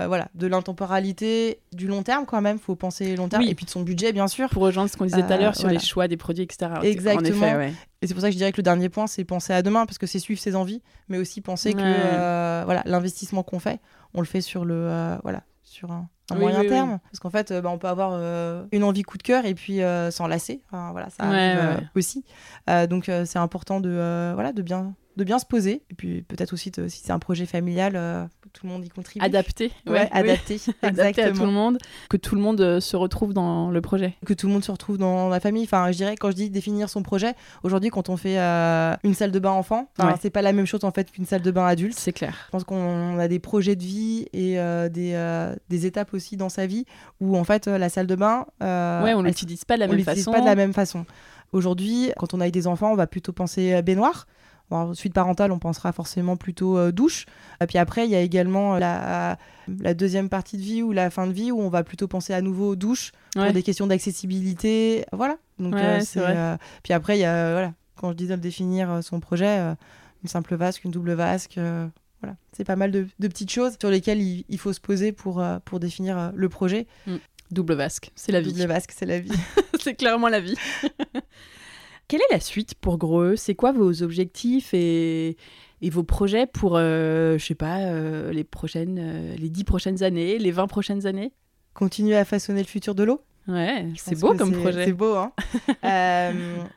voilà, de l'intemporalité, du long terme quand même. faut penser long terme. Oui. et puis de son budget, bien sûr. Pour rejoindre ce qu'on disait tout à l'heure sur voilà. les choix des produits, etc. En Exactement. effet, ouais. Et c'est pour ça que je dirais que le dernier point, c'est penser à demain, parce que c'est suivre ses envies, mais aussi penser que Ouais. voilà, l'investissement qu'on fait, on le fait sur le euh, voilà, sur un, un Oui, moyen oui, oui. terme. Parce qu'en fait, euh, bah, on peut avoir euh, une envie coup de cœur et puis euh, s'en lasser. Enfin, voilà, ça arrive ouais, ouais. aussi. Euh, donc c'est important de voilà, de bien de bien se poser. Et puis peut-être aussi, de- si c'est un projet familial, euh, tout le monde y contribue. Adapté. Ouais, adapté. Adapté à tout le monde. Que tout le monde euh, se retrouve dans le projet. que tout le monde se retrouve dans la famille. Enfin, je dirais, quand je dis définir son projet, aujourd'hui, quand on fait euh, une salle de bain enfant, Ouais. c'est pas la même chose en fait qu'une salle de bain adulte. C'est clair. Je pense qu'on a des projets de vie et euh, des, des étapes aussi dans sa vie où en fait la salle de bain, ouais, on l'utilise pas de la on même l'utilise façon. pas de la même façon. Aujourd'hui, quand on a des enfants, on va plutôt penser baignoire. Suite parentale, on pensera forcément plutôt euh, douche. Et puis après, il y a également la, la deuxième partie de vie ou la fin de vie où on va plutôt penser à nouveau douche Ouais. pour des questions d'accessibilité. Voilà. Donc, Ouais, euh, c'est c'est, vrai. euh, Puis après, il y a, euh, voilà, quand je disais de définir euh, son projet, euh, une simple vasque, une double vasque. euh, voilà. C'est pas mal de, de petites choses sur lesquelles il, il faut se poser pour, euh, pour définir euh, le projet. Double vasque, c'est la vie. Double vasque, c'est la vie. c'est clairement la vie. Quelle est la suite pour Greux? C'est quoi vos objectifs et, et vos projets pour, euh, je sais pas, euh, les prochaines, euh, les 10 prochaines années, les 20 prochaines années? Continuer à façonner le futur de l'eau? Ouais, c'est beau comme projet. C'est beau, hein Euh,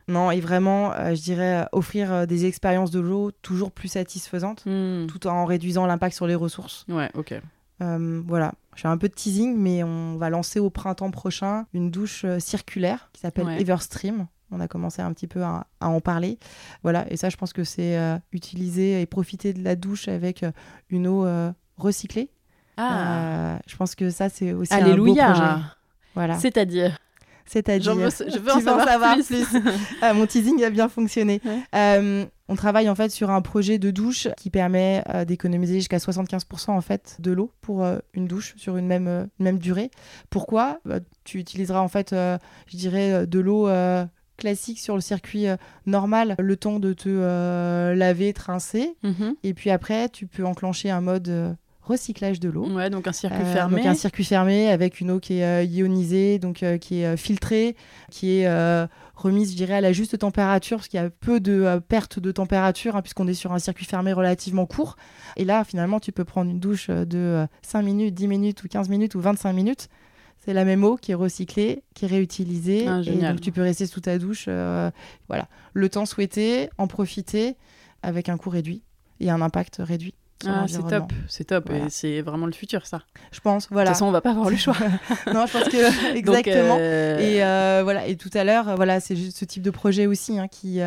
Non, et vraiment, je dirais, offrir des expériences de l'eau toujours plus satisfaisantes, Hmm. tout en réduisant l'impact sur les ressources. Ouais, ok. Voilà, je fais un peu de teasing, mais on va lancer au printemps prochain une douche circulaire qui s'appelle Ouais. Everstream. On a commencé un petit peu à, à en parler. Voilà, et ça, je pense que c'est euh, utiliser et profiter de la douche avec euh, une eau euh, recyclée. Ah, Euh, je pense que ça, c'est aussi un beau projet. alléluia Voilà. C'est-à-dire C'est-à-dire. Je veux en savoir, plus. Ah, mon teasing a bien fonctionné. Ouais. On travaille en fait sur un projet de douche qui permet d'économiser jusqu'à 75% en fait de l'eau pour une douche sur une même, une même durée. Pourquoi? Bah, Tu utiliseras en fait, je dirais, de l'eau classique sur le circuit euh, normal, le temps de te euh, laver, trincer, Mhm. et puis après tu peux enclencher un mode euh, recyclage de l'eau. Ouais, donc un circuit fermé. Donc un circuit fermé avec une eau qui est ionisée, donc qui est filtrée, qui est remise, je dirais, à la juste température, parce qu'il y a peu de perte de température, hein, puisqu'on est sur un circuit fermé relativement court. Et là, finalement, tu peux prendre une douche de euh, 5 minutes, 10 minutes, ou 15 minutes, ou 25 minutes. C'est la même eau qui est recyclée, qui est réutilisée. Ah, et donc, tu peux rester sous ta douche. euh, voilà. Le temps souhaité, en profiter avec un coût réduit et un impact réduit. Ah, c'est top, c'est top. Voilà. Et c'est vraiment le futur, ça. Je pense, De voilà. toute façon, on va pas avoir le choix. non, je pense que exactement. Donc, euh, Et euh, voilà. Et tout à l'heure, voilà, c'est juste ce type de projet aussi hein, qui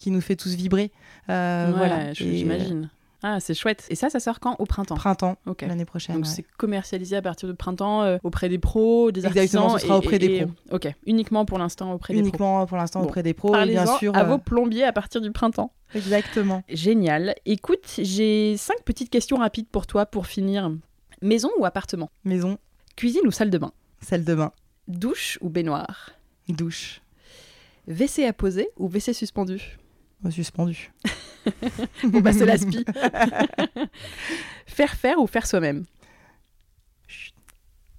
qui nous fait tous vibrer. Ouais, voilà. j'imagine. Ah, c'est chouette. Et ça, ça sort quand? Au printemps. euh, Printemps Ok. l'année prochaine. Donc ouais. c'est commercialisé à partir de printemps euh, auprès des pros, des Exactement, artisans. ce sera et- auprès et- des et- pros. Ok, uniquement pour l'instant auprès des pros. uniquement pour l'instant Bon. auprès des pros. Et bien sûr. à euh, vos plombiers à partir du printemps. Exactement. Génial. Écoute, j'ai cinq petites questions rapides pour toi pour finir. Maison ou appartement? Maison, Cuisine ou salle de bain? Salle de bain, Douche ou baignoire? Douche, WC à poser ou WC suspendu? euh, suspendu. Bon bah c'est l'aspi. faire faire ou faire soi-même?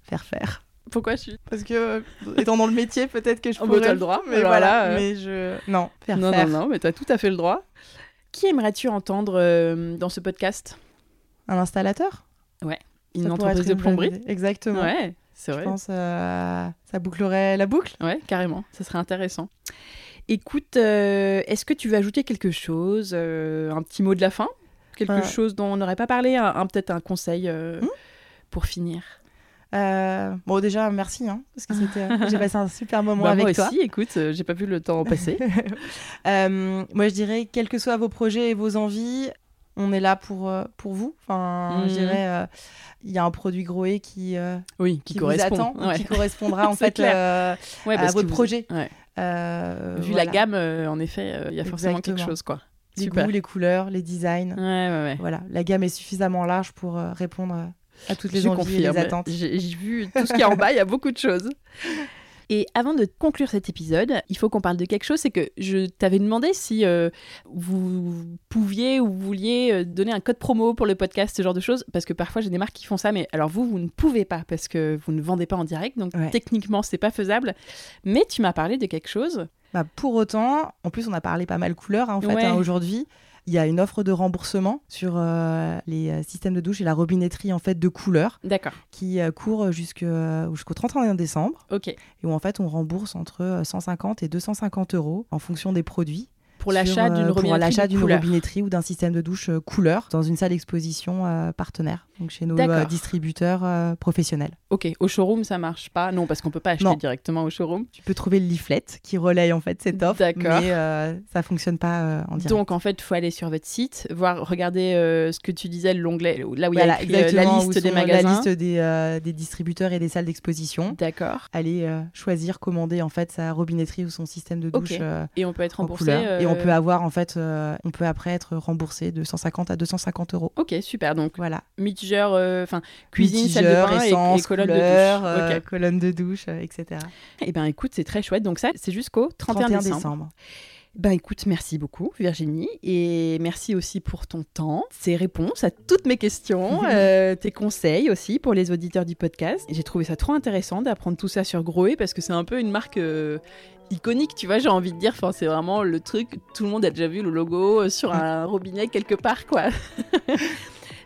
Faire faire. Pourquoi je suis Parce que, euh, étant dans le métier, peut-être que je Oh, bah, pourrais... t'as le droit, Mais alors voilà, là, euh. mais je... Non, faire Non, faire. non, non, mais t'as tout à fait le droit. Qui aimerais-tu entendre euh, dans ce podcast? Un installateur? Une Ça pourrait entreprise de une plomberie idée. Exactement. Ouais, c'est Je vrai. pense euh, ça bouclerait la boucle. Ouais, carrément, ça serait intéressant. Écoute, euh, est-ce que tu veux ajouter quelque chose euh, Un petit mot de la fin? Quelque Euh. chose dont on n'aurait pas parlé un, un- Peut-être un conseil euh, Hmm? pour finir? Euh, bon, déjà, merci, hein, parce que c'était, j'ai passé un super moment Bah, avec Moi toi. aussi, écoute, euh, j'ai pas vu le temps passer. Euh, moi, je dirais, quels que soient vos projets et vos envies, on est là pour, euh, pour vous. Enfin, je dirais, euh, il y a un produit Groé qui, euh, oui, qui, qui, vous correspond. attend, ouais. qui correspondra en fait Ouais, à votre vous- projet. ouais. Vu voilà. la gamme, en effet, il y a forcément quelque chose, quoi. les Super. goûts, les couleurs, les designs. Ouais, ouais, ouais. Voilà, la gamme est suffisamment large pour répondre à toutes les envies et les attentes. J'ai vu tout ce qui est en bas, il y a beaucoup de choses. Et avant de conclure cet épisode, il faut qu'on parle de quelque chose, c'est que je t'avais demandé si euh, vous pouviez ou vouliez euh, donner un code promo pour le podcast, ce genre de choses, parce que parfois j'ai des marques qui font ça, mais alors vous, vous ne pouvez pas parce que vous ne vendez pas en direct, donc Ouais. techniquement c'est pas faisable. Mais tu m'as parlé de quelque chose. Bah, pour autant, en plus, on a parlé pas mal couleurs hein, en fait Ouais. hein, aujourd'hui. Il y a une offre de remboursement sur euh, les euh, systèmes de douche et la robinetterie en fait de D'accord, qui euh, court jusque- jusqu'au 31 décembre ok. et où en fait on rembourse entre euh, 150 et 250 euros en fonction des produits. Pour l'achat d'une euh, robinetterie d'une robinetterie ou d'un système de douche euh, couleur dans une salle d'exposition euh, partenaire, donc chez nos euh, distributeurs euh, professionnels. Ok, au showroom ça marche pas? Non, parce qu'on peut pas acheter Non. directement au showroom. Tu peux trouver le leaflet qui relaye en fait cette offre, mais ça fonctionne pas en direct. Donc en fait, il faut aller sur votre site, voir, regarder ce que tu disais, l'onglet, là où il y a écrit, la liste des magasins. La liste des, des distributeurs et des salles d'exposition. D'accord. Aller choisir, commander en fait sa robinetterie ou son système de douche Ok. euh, Et on peut être remboursé. couleur. Et on euh, peut avoir en fait, euh, on peut après être remboursé de 150 à 250 euros. Ok, super. Donc Voilà. mitigeur, euh, enfin cuisine, salle de bain essence, et, colonne couleur, de douche. euh, Ok. colonne de douche, euh, etc. Eh ben écoute, c'est très chouette. Donc ça, c'est jusqu'au 31, 31 décembre. décembre. Ben écoute, merci beaucoup Virginie et merci aussi pour ton temps, tes réponses à toutes mes questions, euh, tes conseils aussi pour les auditeurs du podcast. J'ai trouvé ça trop intéressant d'apprendre tout ça sur Groé parce que c'est un peu une marque euh, iconique, tu vois, j'ai envie de dire. Enfin, c'est vraiment le truc, tout le monde a déjà vu le logo euh, sur un robinet quelque part, quoi.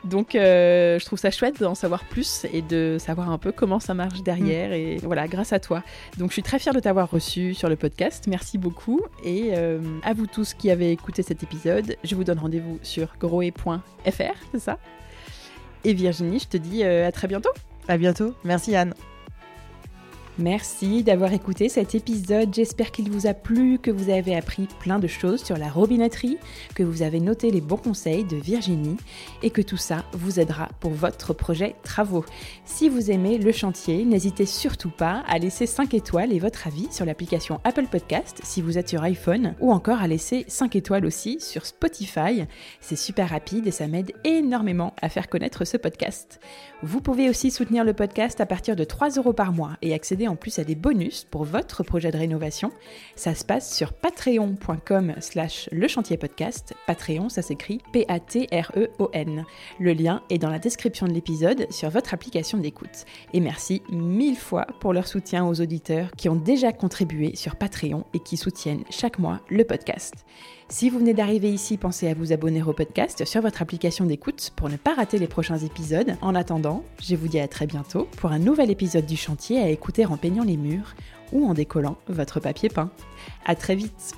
Donc, euh, je trouve ça chouette d'en savoir plus et de savoir un peu comment ça marche derrière. Et voilà, grâce à toi. Donc, je suis très fière de t'avoir reçu sur le podcast. Merci beaucoup. Et euh, à vous tous qui avez écouté cet épisode, je vous donne rendez-vous sur groe.fr, c'est ça? Et Virginie, je te dis euh, à très bientôt. À bientôt. Merci Anne. Merci d'avoir écouté cet épisode. J'espère qu'il vous a plu, que vous avez appris plein de choses sur la robinetterie, que vous avez noté les bons conseils de Virginie et que tout ça vous aidera pour votre projet travaux. Si vous aimez le chantier, n'hésitez surtout pas à laisser 5 étoiles et votre avis sur l'application Apple Podcast si vous êtes sur iPhone ou encore à laisser 5 étoiles aussi sur Spotify. C'est super rapide et ça m'aide énormément à faire connaître ce podcast. Vous pouvez aussi soutenir le podcast à partir de 3 euros par mois et accéder en plus à des bonus pour votre projet de rénovation. Ça se passe sur patreon.com slash le chantier podcast. Patreon, ça s'écrit P-A-T-R-E-O-N. Le lien est dans la description de l'épisode sur votre application d'écoute. Et merci mille fois pour leur soutien aux auditeurs qui ont déjà contribué sur Patreon et qui soutiennent chaque mois le podcast. Si vous venez d'arriver ici, pensez à vous abonner au podcast sur votre application d'écoute pour ne pas rater les prochains épisodes. En attendant, je vous dis à très bientôt pour un nouvel épisode du chantier à écouter en peignant les murs ou en décollant votre papier peint. À très vite